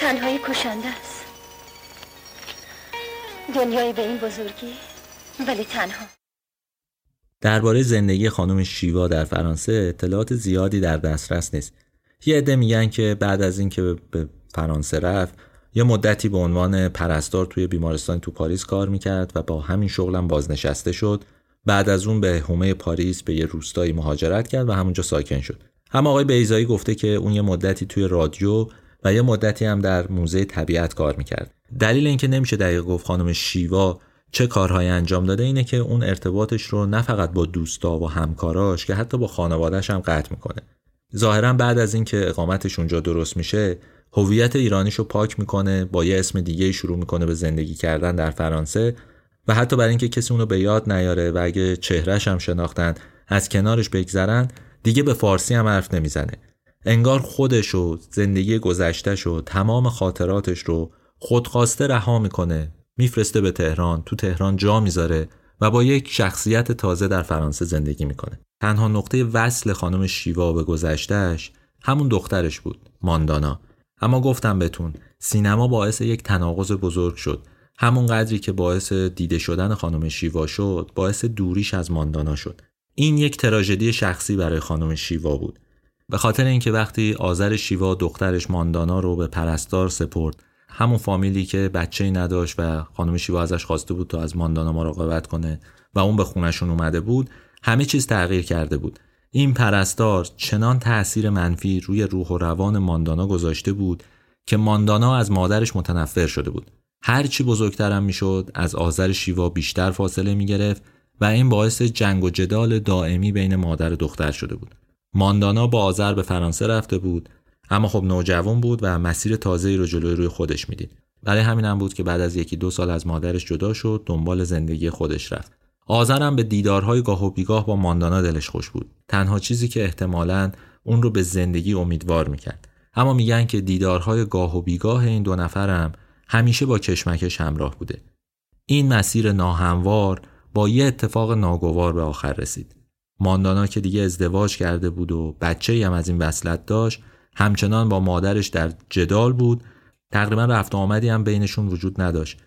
تنهایی کشنده است. دنیای به این بزرگی ولی تنها. درباره زندگی خانم شیوا در فرانسه اطلاعات زیادی در دسترس نیست. یه عده میگن که بعد از اینکه به فرانسه رفت یه مدتی به عنوان پرستار توی بیمارستان تو پاریس کار می‌کرد و با همین شغلم بازنشسته شد. بعد از اون به حومه پاریس به یه روستایی مهاجرت کرد و همونجا ساکن شد. اما آقای بیزایی گفته که اون یه مدتی توی رادیو و یه مدتی هم در موزه طبیعت کار می‌کرد. دلیل اینکه نمیشه دقیق گفت خانم شیوا چه کارهایی انجام داده اینه که اون ارتباطش رو نه فقط با دوستا و همکاراش که حتی با خانوادهش هم قطع می‌کنه. ظاهرا بعد از اینکه اقامتش اونجا درست میشه هویت ایرانیش رو پاک می‌کنه با یه اسم دیگه شروع می‌کنه به زندگی کردن در فرانسه و حتی برای اینکه کسی اونو به یاد نیاره و اگه چهرش هم شناختن از کنارش بگذرن دیگه به فارسی هم حرف نمی‌زنه. انگار خودش و زندگی گذشتهش و تمام خاطراتش رو خودخواسته رها می‌کنه میفرسته به تهران تو تهران جا می‌ذاره و با یک شخصیت تازه در فرانسه زندگی می‌کنه. تنها نقطه وصل خانم شیوا به گذشتهش همون دخترش بود ماندانا. اما گفتم بهتون سینما باعث یک تناقض بزرگ شد. همون قدری که باعث دیده شدن خانم شیوا شد باعث دوریش از ماندانا شد. این یک تراژدی شخصی برای خانم شیوا بود. به خاطر اینکه وقتی آذر شیوا دخترش ماندانا رو به پرستار سپرد همون فامیلی که بچه ای نداشت و خانم شیوا ازش خواسته بود تا از ماندانا مراقبت کنه و اون به خونشون اومده بود همه چیز تغییر کرده بود. این پرستار چنان تأثیر منفی روی روح و روان ماندانا گذاشته بود که ماندانا از مادرش متنفر شده بود. هرچی بزرگترم می‌شد از آذر شیوا بیشتر فاصله می گرفت و این باعث جنگ و جدال دائمی بین مادر و دختر شده بود. ماندانا با آذر به فرانسه رفته بود اما خب نوجوان بود و مسیر تازه‌ای رو جلوی روی خودش می‌دید. برای همین هم بود که بعد از یکی دو سال از مادرش جدا شد دنبال زندگی خودش رفت. آذرم به دیدارهای گاه و بیگاه با ماندانا دلش خوش بود. تنها چیزی که احتمالاً اون رو به زندگی امیدوار می‌کرد. اما میگن که دیدارهای گاه و بیگاه این دو نفرم همیشه با کشمکش همراه بوده. این مسیر ناهموار با یه اتفاق ناگوار به آخر رسید. ماندانا که دیگه ازدواج کرده بود و بچه هم از این وصلت داشت همچنان با مادرش در جدال بود. تقریبا رفت آمدی هم بینشون وجود نداشت.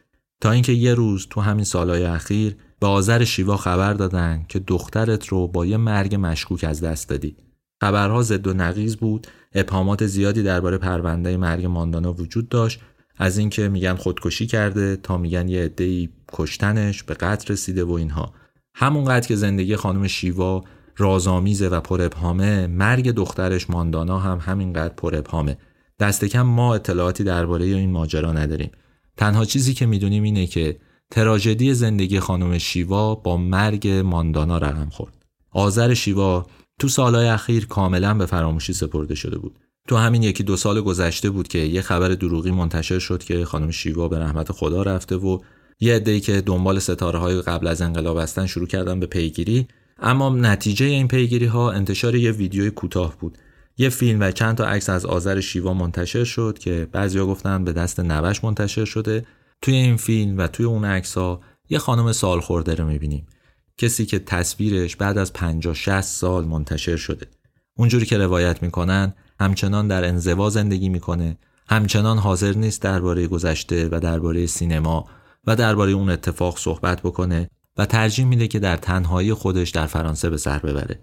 تا اینکه یه روز تو همین سالهای اخیر به آذر شیوا خبر دادن که دخترت رو با یه مرگ مشکوک از دست دادی. خبرها ضد و نقیز بود. ابهامات زیادی درباره پرونده مرگ ماندانا وجود داشت. از اینکه میگن خودکشی کرده تا میگن یه عده‌ای کشتنش به قتل رسیده و اینها. همونقدر که زندگی خانم شیوا رازآمیزه و پر ابهامه مرگ دخترش ماندانا هم همینقدر پر ابهامه. دست کم ما اطلاعاتی درباره این ماجرا نداریم. تنها چیزی که می‌دونیم اینه که تراژدی زندگی خانم شیوا با مرگ ماندانا رقم خورد. آذر شیوا تو سالهای اخیر کاملا به فراموشی سپرده شده بود. تو همین یکی دو سال گذشته بود که یه خبر دروغی منتشر شد که خانم شیوا به رحمت خدا رفته و یه عده‌ای که دنبال ستاره های قبل از انقلاب هستن شروع کردن به پیگیری. اما نتیجه این پیگیری ها انتشار یه ویدیوی کوتاه بود. یه فیلم و چند تا عکس از آذر شیوا منتشر شد که بعضیا گفتن به دست نوش منتشر شده. توی این فیلم و توی اون عکس ها یه خانم سال خورده رو می‌بینیم. کسی که تصویرش بعد از 50 60 سال منتشر شده. اونجوری که روایت می‌کنن همچنان در انزوا زندگی می‌کنه. همچنان حاضر نیست درباره گذشته و درباره سینما و درباره اون اتفاق صحبت بکنه و ترجیح میده که در تنهایی خودش در فرانسه به سر ببره.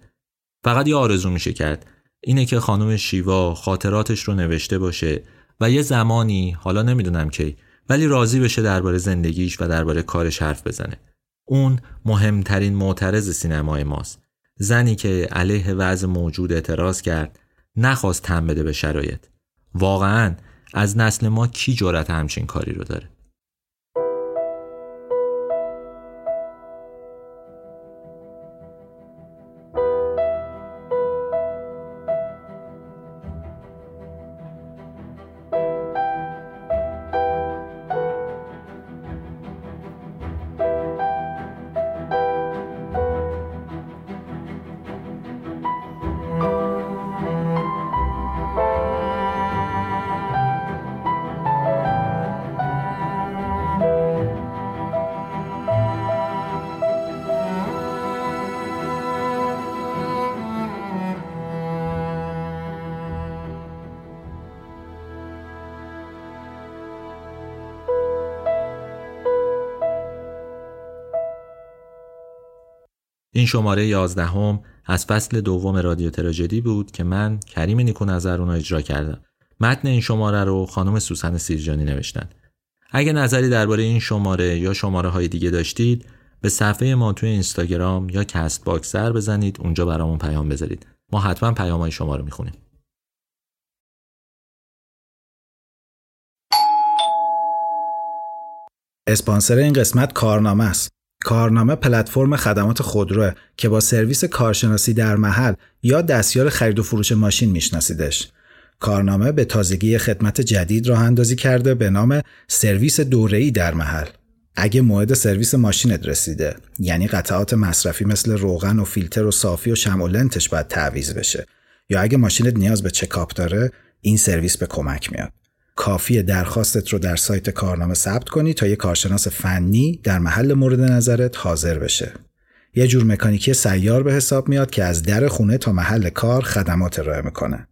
فقط یه آرزو میشه کرد. اینه که خانم شیوا خاطراتش رو نوشته باشه و یه زمانی حالا نمی‌دونم کی ولی راضی بشه درباره زندگیش و درباره کارش حرف بزنه. اون مهمترین معترض سینمای ماست. زنی که علیه وضع موجود اعتراض کرد نخواست تن بده به شرایط. واقعا از نسل ما کی جرأت همچین کاری رو داره؟ این شماره یازدهم از فصل دوم رادیو تراژدی بود که من کریم نیکو نظر رو اجرا کردم. متن این شماره رو خانم سوسن سیرجانی نوشتن. اگه نظری درباره این شماره یا شماره های دیگه داشتید به صفحه ما توی اینستاگرام یا Castbox سر بزنید اونجا برامون پیام بذارید. ما حتما پیام های شما رو می‌خونیم. اسپانسر این قسمت کارنامه است. کارنامه پلتفرم خدمات خودروه که با سرویس کارشناسی در محل یا دستیار خرید و فروش ماشین میشناسیدش. کارنامه به تازگی خدمت جدید راه اندازی کرده به نام سرویس دوره‌ای در محل. اگه موعد سرویس ماشینت رسیده یعنی قطعات مصرفی مثل روغن و فیلتر و صافی و شمع و لنتش باید تعویض بشه یا اگه ماشینت نیاز به چکاپ داره این سرویس به کمک میاد کافی درخواستت رو در سایت کارنامه ثبت کنی تا یه کارشناس فنی در محل مورد نظرت حاضر بشه. یه جور مکانیکی سیار به حساب میاد که از در خونه تا محل کار خدمات ارائه می‌کنه.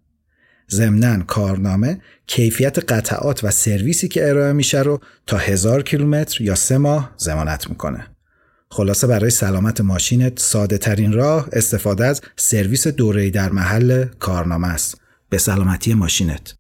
ضمناً کارنامه کیفیت قطعات و سرویسی که ارائه میشه رو تا هزار کیلومتر یا سه ماه زمانت می‌کنه. خلاصه برای سلامت ماشینت ساده ترین راه استفاده از سرویس دوره‌ای در محل کارنامه است. به سلامتی ماشینت.